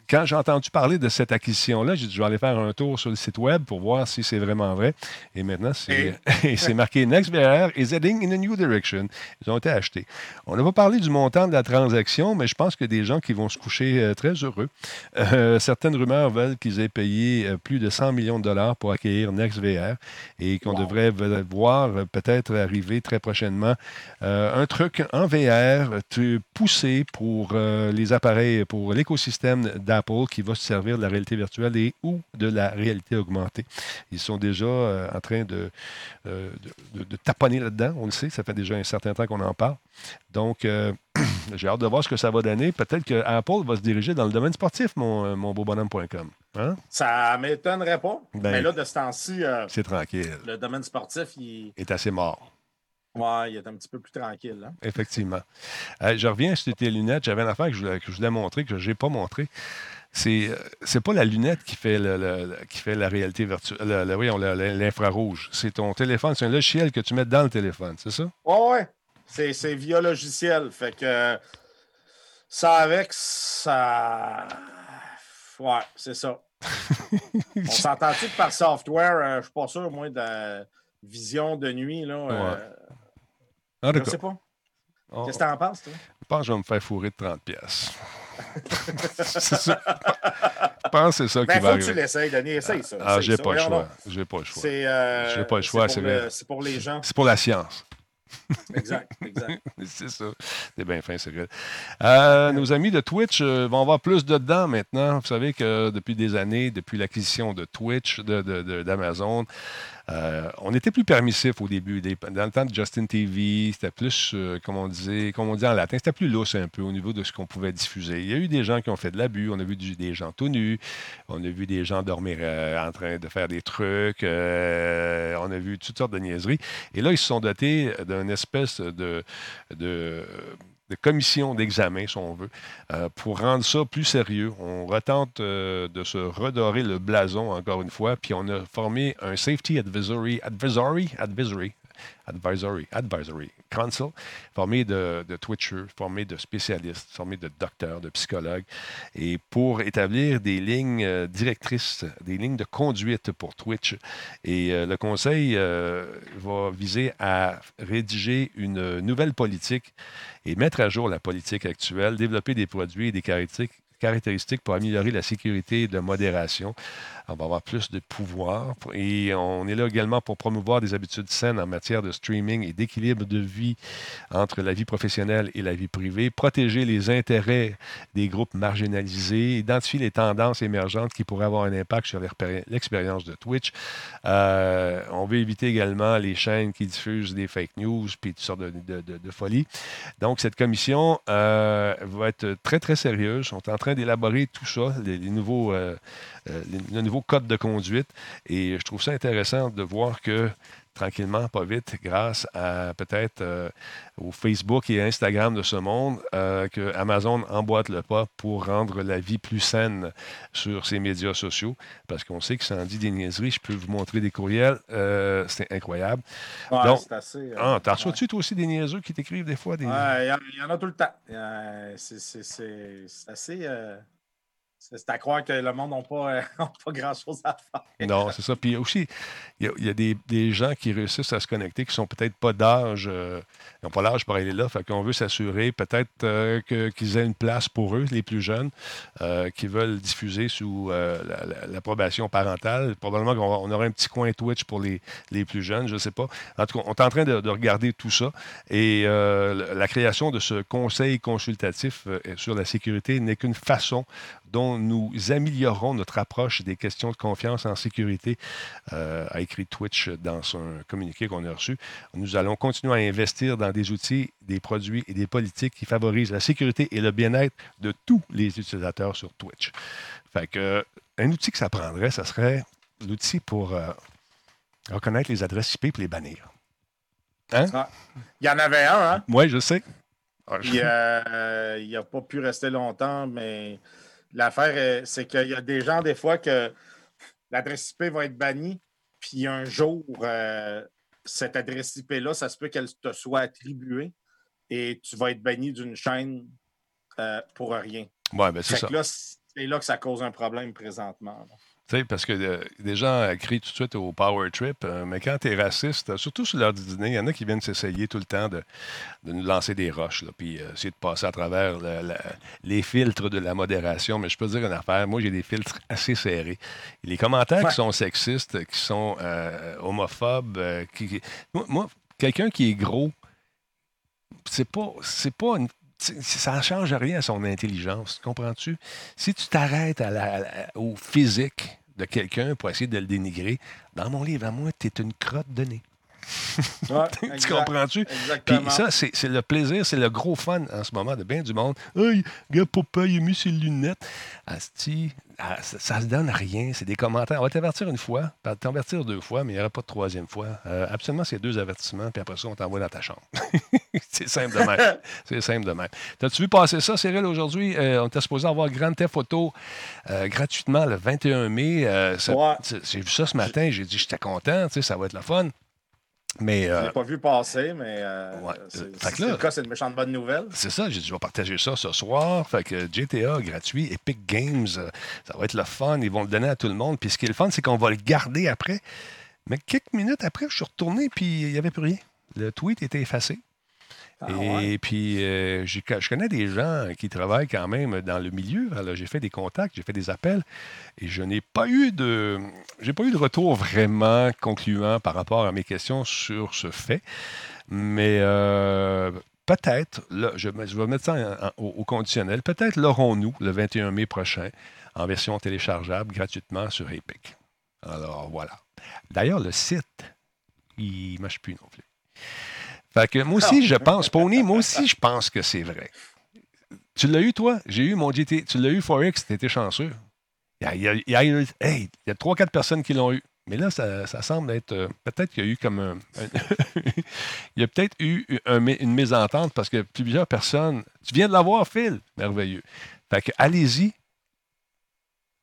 quand j'en entendu parler de cette acquisition-là. J'ai dit, je vais aller faire un tour sur le site web pour voir si c'est vraiment vrai. Et maintenant, c'est marqué NextVR is heading in a new direction. Ils ont été achetés. On n'a pas parlé du montant de la transaction, mais je pense qu'il y a des gens qui vont se coucher euh, très heureux. Euh, certaines rumeurs veulent qu'ils aient payé euh, plus de 100 millions de dollars pour acquérir NextVR et qu'on devrait voir peut-être arriver très prochainement un truc en VR poussé pour les appareils, pour l'écosystème d'Apple qui va se servir de la réalité virtuelle et ou de la réalité augmentée. Ils sont déjà en train de, de, taponner là-dedans, on le sait, ça fait déjà un certain temps qu'on en parle. Donc, j'ai hâte de voir ce que ça va donner. Peut-être que Apple va se diriger dans le domaine sportif, mon, mon beau bonhomme.com. Hein? Ça m'étonnerait pas. Ben, mais là, de ce temps-ci, c'est tranquille. Le domaine sportif, il est assez mort. Oui, il est un petit peu plus tranquille. Hein. Effectivement. Euh, je reviens sur tes lunettes. J'avais une affaire que je, voulais, que je voulais montrer, que je n'ai pas montré. C'est n'est euh, pas la lunette qui fait, le, qui fait la réalité virtuelle, l'infrarouge. C'est ton téléphone, c'est un logiciel que tu mets dans le téléphone, c'est ça? Oui, oui. C'est via logiciel. Fait que ça avec, ça. Ouais, c'est ça. On s'entend-tu que par software, euh, je ne suis pas sûr, moi, de vision de nuit, là. Ah, je sais pas. Qu'est-ce que tu en penses, toi? Je pense que je vais me faire fourrer de 30 pièces. c'est ça. Je pense que c'est ça ben, qui va arriver. faut que tu l'essayes, Denis. Essaye ça. Ah, j'ai pas, le choix. J'ai pas le choix. Euh, j'ai pas le choix, c'est vrai. C'est pour les gens. C'est pour la science. Exact, exact. c'est ça. C'est bien fin, vrai. Euh, nos amis de Twitch euh, vont avoir plus de dedans maintenant. Vous savez que depuis des années, depuis l'acquisition de Twitch, d'Amazon, de, euh, on était plus permissif au début. Dans le temps de Justin TV, c'était plus, euh, comme, on disait, comme on dit en latin, c'était plus lousse un peu au niveau de ce qu'on pouvait diffuser. Il y a eu des gens qui ont fait de l'abus. On a vu des gens tout nus. On a vu des gens dormir euh, en train de faire des trucs. on a vu toutes sortes de niaiseries. Et là, ils se sont dotés d'une espèce de de commission d'examen, si on veut, euh, pour rendre ça plus sérieux. On retente euh, de se redorer le blason encore une fois, puis on a formé un Safety Advisory, Advisory, Advisory, Advisory, Advisory Council, formé de, de Twitchers, formé de spécialistes, formé de docteurs, de psychologues, et pour établir des lignes euh, directrices, des lignes de conduite pour Twitch. Et euh, le conseil euh, va viser à rédiger une nouvelle politique et mettre à jour la politique actuelle, développer des produits et des caractéristiques pour améliorer la sécurité la modération. On va avoir plus de pouvoir. Et on est là également pour promouvoir des habitudes saines en matière de streaming et d'équilibre de vie entre la vie professionnelle et la vie privée, protéger les intérêts des groupes marginalisés, identifier les tendances émergentes qui pourraient avoir un impact sur l'expérience de Twitch. Euh, on veut éviter également les chaînes qui diffusent des fake news puis toutes sortes de, de, folies. Donc, cette commission euh, va être très, très sérieuse. On est en train d'élaborer tout ça, les, nouveaux, euh, le nouveau code de conduite. Et je trouve ça intéressant de voir que tranquillement, pas vite, grâce à peut-être euh, au Facebook et Instagram de ce monde, que Amazon emboîte le pas pour rendre la vie plus saine sur ses médias sociaux. Parce qu'on sait que ça en dit des niaiseries. Je peux vous montrer des courriels. c'est incroyable. Donc, assez, ah, t'en reçois-tu toi aussi des niaiseux qui t'écrivent des fois? Il y, en a tout le temps. c'est assez. C'est à croire que le monde n'a pas, euh, pas grand-chose à faire. Non, c'est ça. Puis aussi, il y a, des, gens qui réussissent à se connecter qui sont peut-être pas d'âge, euh, n'ont pas l'âge pour aller là. Fait qu'on veut s'assurer peut-être euh, qu'ils aient une place pour eux, les plus jeunes, qui veulent diffuser sous l'approbation parentale. Probablement qu'on aura un petit coin Twitch pour les, les plus jeunes, je ne sais pas. En tout cas, on est en train de regarder tout ça. Et la création de ce conseil consultatif sur la sécurité n'est qu'une façon dont nous améliorerons notre approche des questions de confiance en sécurité, euh, a écrit Twitch dans son communiqué qu'on a reçu. Nous allons continuer à investir dans des outils, des produits et des politiques qui favorisent la sécurité et le bien-être de tous les utilisateurs sur Twitch. Fait que, un outil que ça prendrait, ce serait l'outil pour euh, reconnaître les adresses IP et les bannir. Hein? Ah, il y en avait un, hein? Oui, je sais. Il n'a euh, pas pu rester longtemps, mais L'affaire, c'est qu'il y a des gens, des fois, que l'adresse IP va être bannie, puis un jour, euh, cette adresse IP-là, ça se peut qu'elle te soit attribuée et tu vas être banni d'une chaîne euh, pour rien. Ouais, ben c'est ça. c'est là que ça cause un problème présentement parce que euh, des gens crient tout de suite au power trip, euh, mais quand tu es raciste, surtout sur l'heure du dîner, il y en a qui viennent s'essayer tout le temps de, nous lancer des roches, puis euh, essayer de passer à travers les filtres de la modération. Mais je peux dire une affaire, moi j'ai des filtres assez serrés. Les commentaires qui sont sexistes, qui sont homophobes, qui, moi, quelqu'un qui est gros, c'est pas, c'est pas une ça ne change rien à son intelligence, comprends-tu? Si tu t'arrêtes au physique de quelqu'un pour essayer de le dénigrer, dans mon livre à moi, tu es une crotte de nez. tu comprends-tu? Puis ça, c'est le plaisir, c'est le gros fun en ce moment de bien du monde. Hey, gars, papa, il a mis ses lunettes. Asti, ah, ça ne se donne rien. C'est des commentaires. On va t'avertir une fois, t'avertir deux fois, mais il n'y aura pas de troisième fois. Euh, absolument, c'est deux avertissements, puis après ça, on t'envoie dans ta chambre. c'est simple de même. c'est simple de même. T'as-tu vu passer ça, Cyril, aujourd'hui? Euh, on était supposé avoir Grand Theft Photo euh, gratuitement le 21 mai. J'ai vu ça ce matin, j'ai dit j'étais content, ça va être le fun. Mais, je ne l'ai euh, pas vu passer, mais euh, c'est le cas, c'est une méchante bonne nouvelle. C'est ça, j'ai dit, je vais partager ça ce soir. Fait que GTA gratuit, Epic Games, euh, ça va être le fun. Ils vont le donner à tout le monde. Puis ce qui est le fun, c'est qu'on va le garder après. Mais quelques minutes après, je suis retourné, puis il n'y avait plus rien. Le tweet était effacé. Ah et puis, euh, je, connais des gens qui travaillent quand même dans le milieu. J'ai fait des contacts, j'ai fait des appels, et je n'ai pas eu de, j'ai pas eu de retour vraiment concluant par rapport à mes questions sur ce fait. Mais euh, peut-être, je, vais mettre ça au, conditionnel, peut-être l'aurons-nous le 21 mai prochain en version téléchargeable gratuitement sur Epic. Alors voilà. D'ailleurs, le site, il ne marche plus non plus. Fait que moi aussi, je pense, Pony, moi aussi, je pense que c'est vrai. Tu l'as eu, toi? J'ai eu mon GT. Tu l'as eu, Forex, t'étais chanceux. Il y a, il y a, il y a 3-4 personnes qui l'ont eu. Mais là, ça, semble être. Euh, peut-être qu'il y a eu comme un. il y a peut-être eu une mésentente parce que plusieurs personnes. Tu viens de l'avoir, Phil. Merveilleux. Fait que allez-y,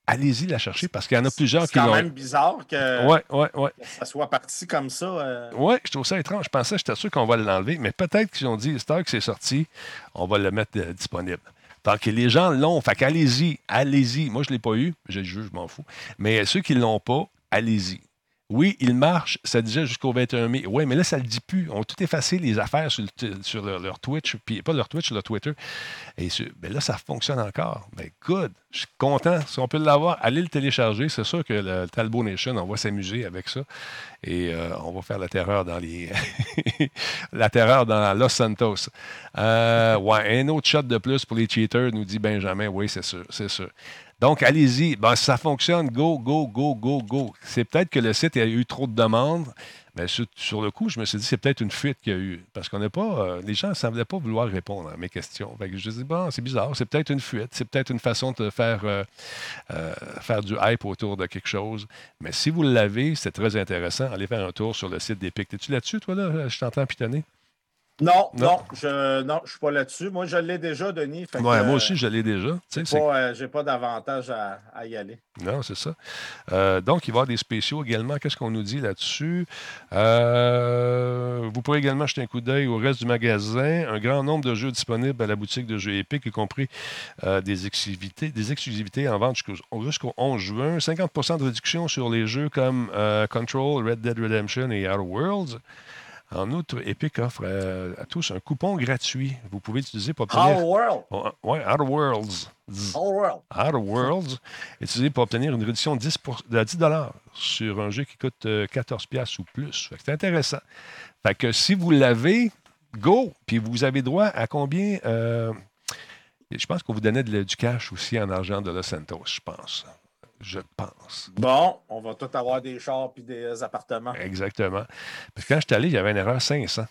allez-y la chercher parce qu'il y en a plusieurs qui l'ont. C'est quand même bizarre que, ouais, ouais, ouais. ça soit parti comme ça. Euh... Oui, je trouve ça étrange. Je pensais, j'étais sûr qu'on va l'enlever, mais peut-être qu'ils ont dit, c'est que c'est sorti, on va le mettre euh, disponible. Tant que les gens l'ont, fait qu'allez-y, allez-y. Moi, je ne l'ai pas eu, je, je m'en fous. Mais ceux qui ne l'ont pas, allez-y. Oui, il marche, ça disait jusqu'au 21 mai. Oui, mais là, ça ne le dit plus. On a tout effacé les affaires sur, leur, Twitch, puis pas leur Twitch, leur Twitter. Et ben là, ça fonctionne encore. Ben, good. Je suis content. Si on peut l'avoir, allez le télécharger. C'est sûr que le Talbot Nation, on va s'amuser avec ça. Et euh, on va faire la terreur dans les. la terreur dans Los Santos. Euh, ouais, un autre shot de plus pour les cheaters, nous dit Benjamin. Oui, c'est sûr, c'est sûr. Donc, allez-y. Ben, ça fonctionne, go, go, go, go, go. C'est peut-être que le site a eu trop de demandes. Mais sur, le coup, je me suis dit, c'est peut-être une fuite qu'il y a eu. Parce qu'on n'est pas. Euh, les gens ne semblaient pas vouloir répondre à mes questions. je me dis, bon, c'est bizarre, c'est peut-être une fuite, c'est peut-être une façon de faire, euh, euh, faire du hype autour de quelque chose. Mais si vous l'avez, c'est très intéressant. Allez faire un tour sur le site d'Epic. Es-tu là-dessus, toi, là? Je t'entends pitonner. Non, non, je ne suis pas là-dessus. Moi, je l'ai déjà, Denis. moi aussi, je l'ai déjà. Je n'ai pas, pas d'avantage à, y aller. Non, c'est ça. Euh, donc, il va y avoir des spéciaux également. Qu'est-ce qu'on nous dit là-dessus? Euh, vous pourrez également jeter un coup d'œil au reste du magasin. Un grand nombre de jeux disponibles à la boutique de jeux Epic, y compris euh, des, exclusivités, des exclusivités en vente jusqu'au 11 juin. 50% de réduction sur les jeux comme Control, Red Dead Redemption et Outer Worlds. En outre, Epic offre euh, à, tous un coupon gratuit. Vous pouvez l'utiliser pour obtenir. Outer World. Oh, ouais, Outer Worlds. Outer World. Outer Worlds. Utiliser pour obtenir une réduction de 10, de 10 sur un jeu qui coûte 14 euh, ou plus. C'est intéressant. Fait que si vous l'avez, go! Puis vous avez droit à combien? Euh, je pense qu'on vous donnait de, du cash aussi en argent de Los Santos, je pense je pense. Bon, on va tout avoir des chars et des appartements. Exactement. Parce que quand je suis allé, il y avait une erreur 500.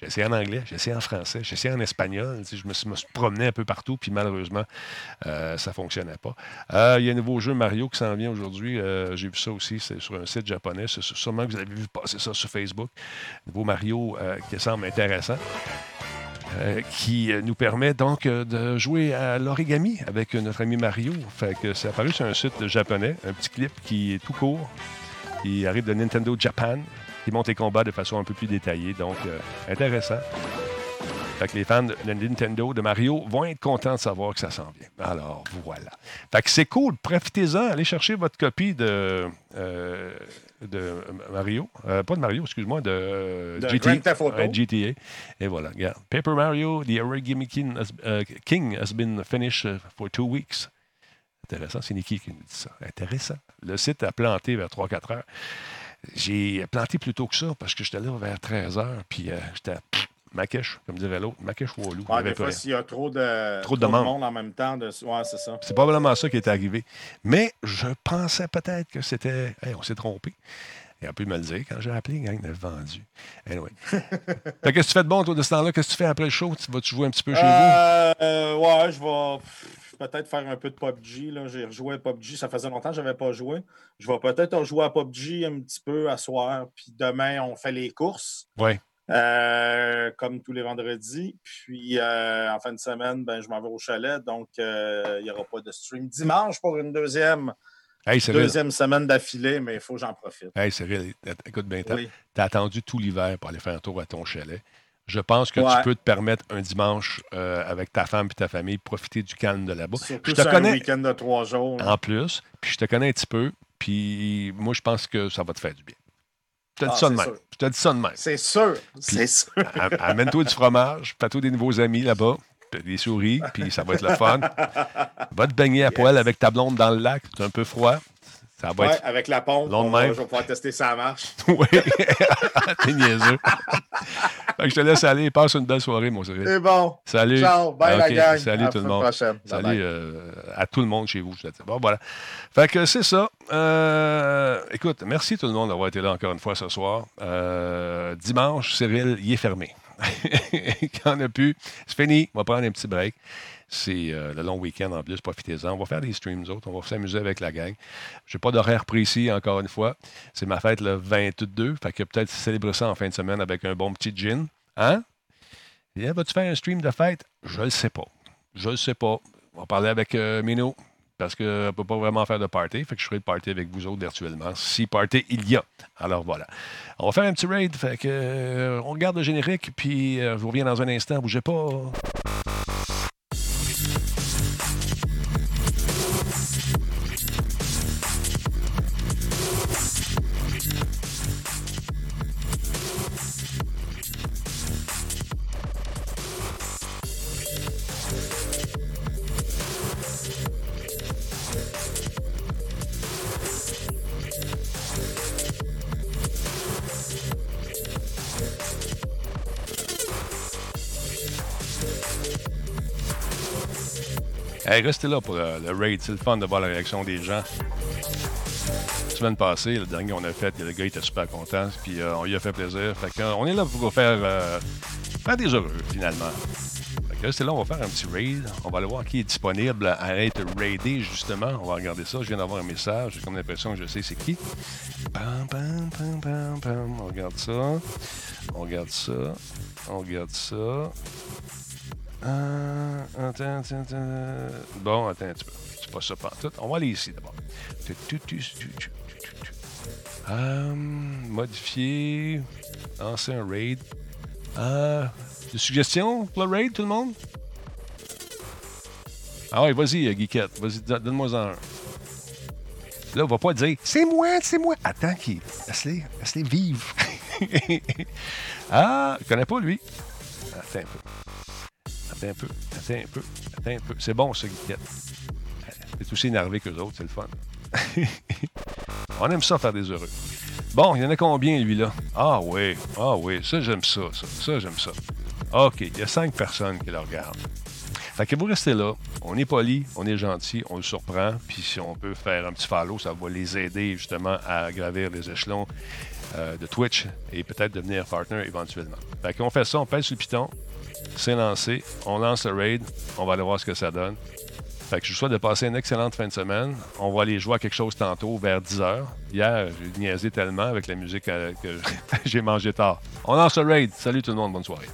J'ai essayé en anglais, j'ai essayé en français, j'ai essayé en espagnol. Je me suis, promené un peu partout, puis malheureusement, euh, ça ne fonctionnait pas. Euh, il y a un nouveau jeu Mario qui s'en vient aujourd'hui. Euh, j'ai vu ça aussi, c'est sur un site japonais. C'est sûrement que vous avez vu passer ça sur Facebook. Nouveau Mario qui semble intéressant. Euh, qui nous permet donc euh, de jouer à l'origami avec notre ami Mario. Fait que c'est apparu sur un site japonais, un petit clip qui est tout court, qui arrive de Nintendo Japan, qui monte les combats de façon un peu plus détaillée, donc euh, intéressant. Fait que les fans de Nintendo, de Mario, vont être contents de savoir que ça s'en vient. Alors, voilà. Fait que c'est cool. Profitez-en. Allez chercher votre copie de, euh, de Mario. Euh, pas de Mario, excuse-moi, de, de GTA. GTA. Et voilà, regarde. Paper Mario, The Origami King has, uh, King has been finished for two weeks. Intéressant, c'est Nicky qui nous dit ça. Intéressant. Le site a planté vers 3-4 heures. J'ai planté plus tôt que ça parce que j'étais là vers 13 heures, puis euh, j'étais Makesh, comme dirait l'autre. Makesh Walou. Ouais, des fois, s'il y a trop de, trop de, monde. en même temps, de... ouais, c'est ça. C'est probablement ça qui est arrivé. Mais je pensais peut-être que c'était. on s'est trompé. Il a pu me le dire quand j'ai appelé, gang de vendu. Anyway. qu'est-ce que tu fais de bon, toi, de ce temps-là? Qu'est-ce que tu fais après le show? Tu vas-tu jouer un petit peu chez euh, vous? Euh, ouais, je vais peut-être faire un peu de PUBG. J'ai rejoué à PUBG. Ça faisait longtemps que je n'avais pas joué. Je vais peut-être jouer à PUBG un petit peu à soir. Puis demain, on fait les courses. Oui. Euh, comme tous les vendredis. Puis euh, en fin de semaine, ben, je m'en vais au chalet. Donc, euh, il n'y aura pas de stream dimanche pour une deuxième. deuxième semaine d'affilée, mais il faut que j'en profite. Hey, Cyril, écoute bien, tu as, attendu tout l'hiver pour aller faire un tour à ton chalet. Je pense que tu peux te permettre un dimanche avec ta femme et ta famille, profiter du calme de là-bas. je te connais, un week-end de trois jours. En plus, puis je te connais un petit peu, puis moi, je pense que ça va te faire du bien. Je te dis ah, ça de même. Je te dis ça de même. C'est sûr. C'est sûr. Amène-toi du fromage, fais-toi des nouveaux amis là-bas, des souris, puis ça va être le fun. Va te baigner à poil avec ta blonde dans le lac, c'est un peu froid. Ça va être avec la pompe, on va, je vais pouvoir tester ça marche. oui, t'es niaiseux. je te laisse aller. Passe une belle soirée, mon chéri. C'est bon. Salut. Ciao. Bye la gang. Salut tout le monde. Salut euh, à tout le monde chez vous. Bon, voilà. Fait que c'est ça. Euh, écoute, merci tout le monde d'avoir été là encore une fois ce soir. Euh, dimanche, Cyril, il est fermé. Quand on a pu, c'est fini. On va prendre un petit break. C'est euh, le long week-end en plus, profitez-en. On va faire des streams autres, on va s'amuser avec la gang. Je n'ai pas d'horaire précis, encore une fois. C'est ma fête le 22, fait que peut-être célébrer ça en fin de semaine avec un bon petit gin. Hein? Vas-tu faire un stream de fête? Je le sais pas. Je le sais pas. On va parler avec euh, Mino parce qu'on ne peut pas vraiment faire de party. Fait que je ferai le party avec vous autres virtuellement. Si party il y a. Alors voilà. On va faire un petit raid. Fait euh, on regarde le générique, puis je vous reviens dans un instant. Bougez pas. Restez là pour euh, le raid. C'est le fun de voir la réaction des gens. La semaine passée, le dernier qu'on a fait, le gars était super content. Puis euh, on lui a fait plaisir. Fait on est là pour faire, euh, faire des heureux, finalement. Fait que restez là, on va faire un petit raid. On va aller voir qui est disponible à être raidé, justement. On va regarder ça. Je viens d'avoir un message. J'ai comme l'impression que je sais c'est qui. Pam, pam, pam, pam, pam. On regarde ça. On regarde ça. On regarde ça. Euh, attends, attends, attends. Bon, attends un petit. C'est pas ça tout. On va aller ici d'abord. Euh, modifier. Lancer un raid. Euh, des suggestions pour le raid, tout le monde? Ah ouais, vas-y, Geekette. Vas-y, donne-moi un. Là, on va pas dire c'est moi, c'est moi. Attends, qui? Laisse-les, laisse-les vivre. ah, je connais pas lui. Attends un peu. Attends un peu, attends un peu, attends un peu. C'est bon, ça, Guiquette. C'est aussi énervé que les autres, c'est le fun. On aime ça faire des heureux. Bon, il y en a combien, lui, là? Ah oui, ah oui, ça, j'aime ça, ça, ça, j'aime ça. OK, il y a cinq personnes qui le regardent. Fait que vous restez là, on est poli, on est gentil, on le surprend, puis si on peut faire un petit follow, ça va les aider justement à gravir les échelons euh, de Twitch et peut-être devenir partner éventuellement. Fait qu'on fait ça, on pèse sur le piton, c'est lancé. On lance le raid. On va aller voir ce que ça donne. Fait que je vous souhaite de passer une excellente fin de semaine. On va aller jouer à quelque chose tantôt vers 10h. Hier, j'ai niaisé tellement avec la musique que j'ai mangé tard. On lance le raid. Salut tout le monde. Bonne soirée.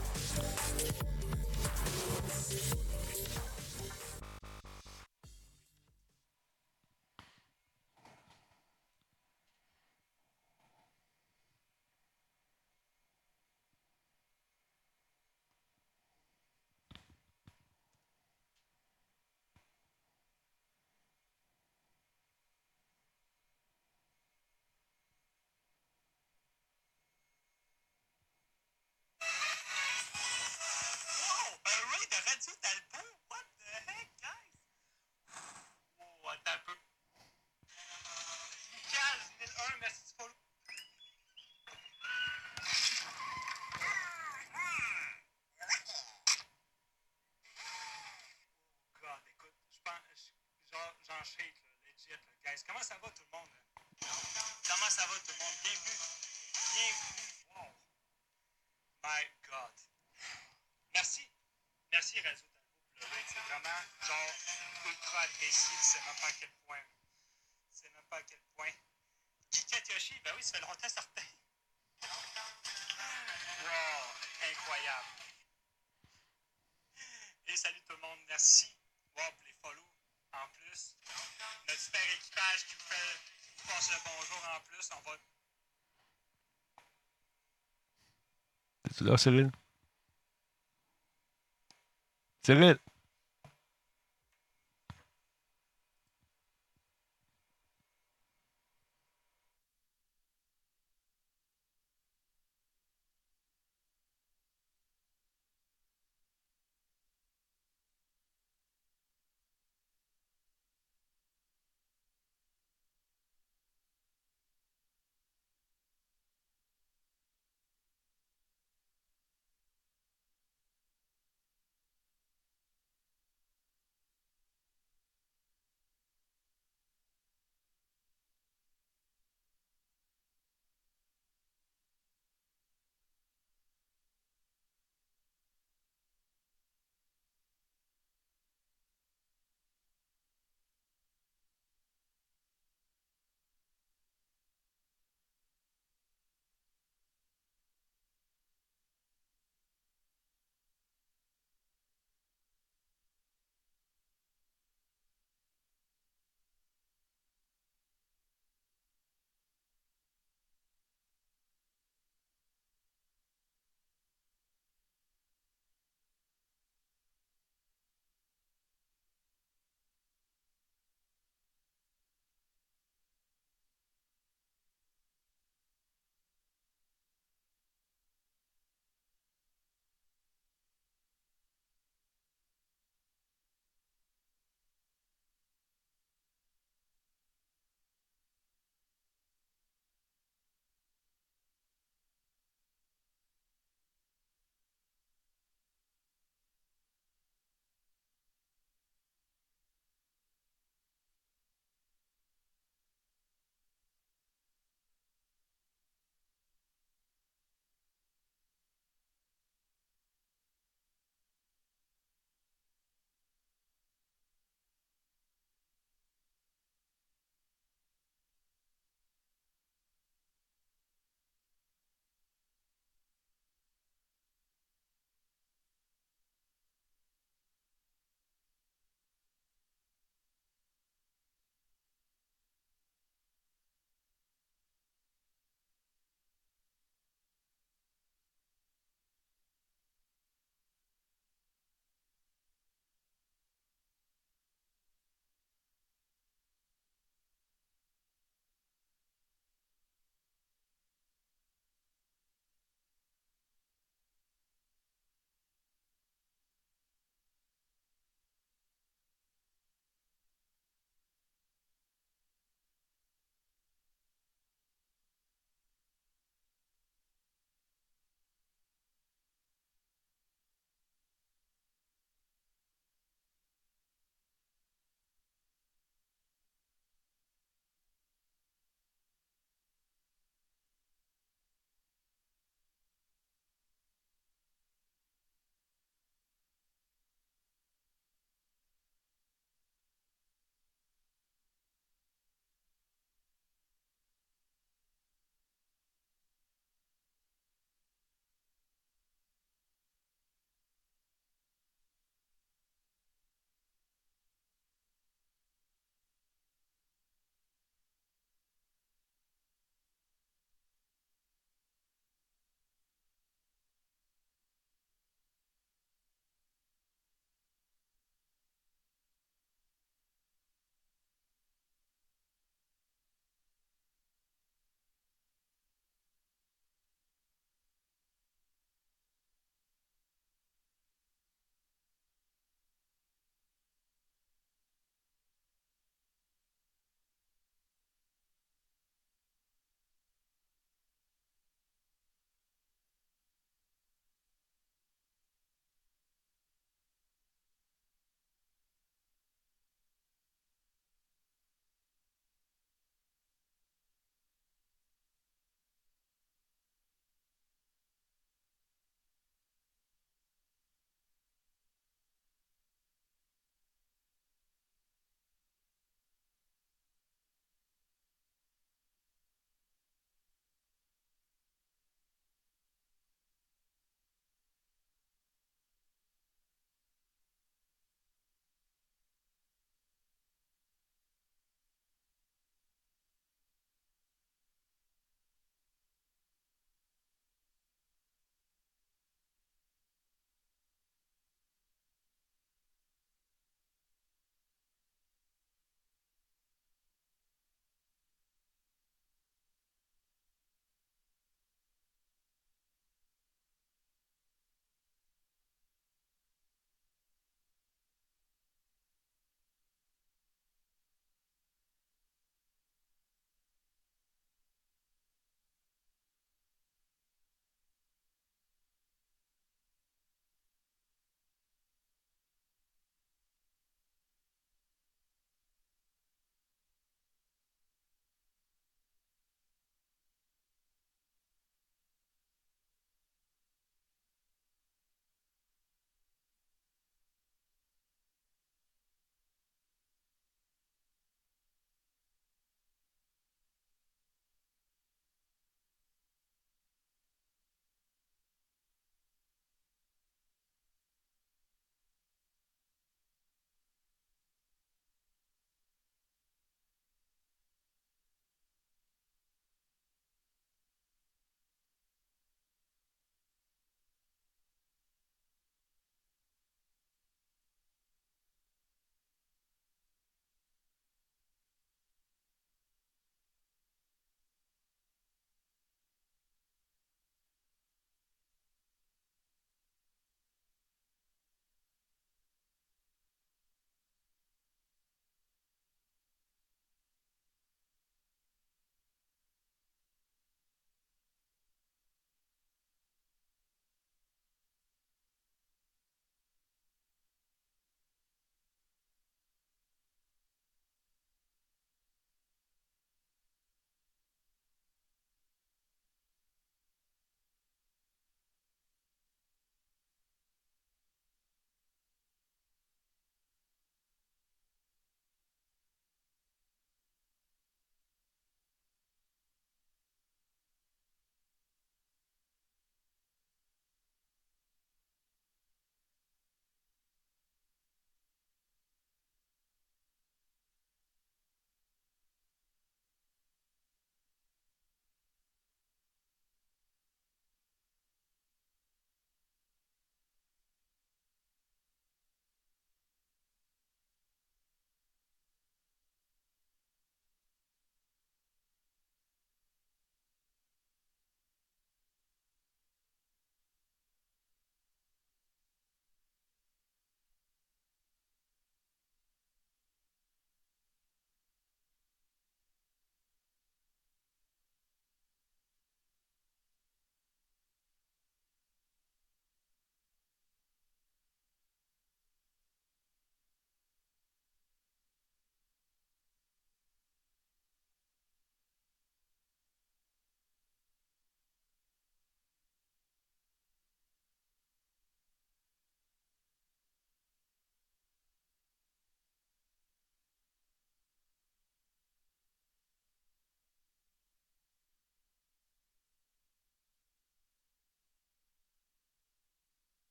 Et salut tout le monde, merci. Wow, pour les follow en plus. Notre super équipage qui vous fait passe le bonjour en plus. On va. Es-tu là, Cyril? Cyril!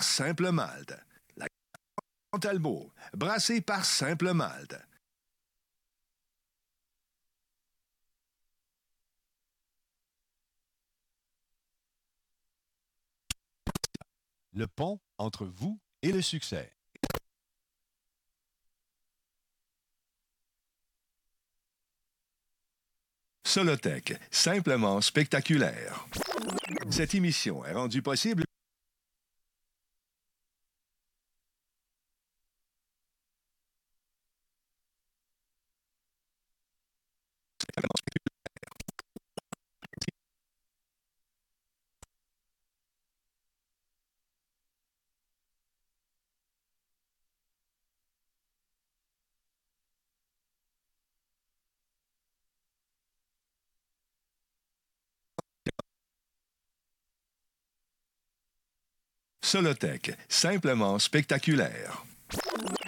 Simple Malte. La Montalbo, brassée par Simple Malte. Le pont entre vous et le succès. Solotech, simplement spectaculaire. Cette émission est rendue possible Solotech, simplement spectaculaire.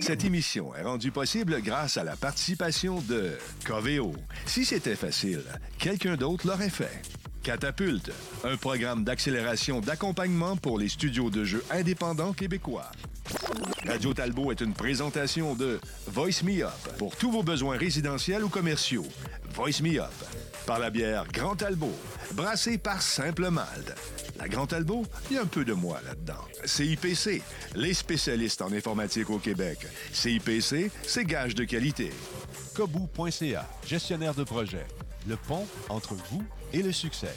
Cette émission est rendue possible grâce à la participation de Coveo. Si c'était facile, quelqu'un d'autre l'aurait fait. Catapulte, un programme d'accélération d'accompagnement pour les studios de jeux indépendants québécois. Radio Talbot est une présentation de Voice Me Up pour tous vos besoins résidentiels ou commerciaux. Voice Me Up par la bière Grand Talbot, brassée par Simple Malte. La Grand Talbot, il y a un peu de moi là-dedans. CIPC, les spécialistes en informatique au Québec. CIPC, c'est gage de qualité. Kobu.ca, gestionnaire de projet. Le pont entre vous et le succès.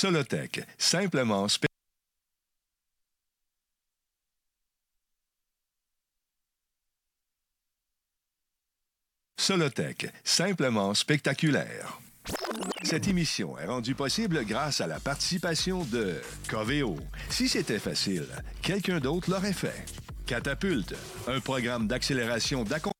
Solotech, simplement. Solotech, simplement spectaculaire. Cette émission est rendue possible grâce à la participation de Coveo. Si c'était facile, quelqu'un d'autre l'aurait fait. Catapulte, un programme d'accélération d'accompagnement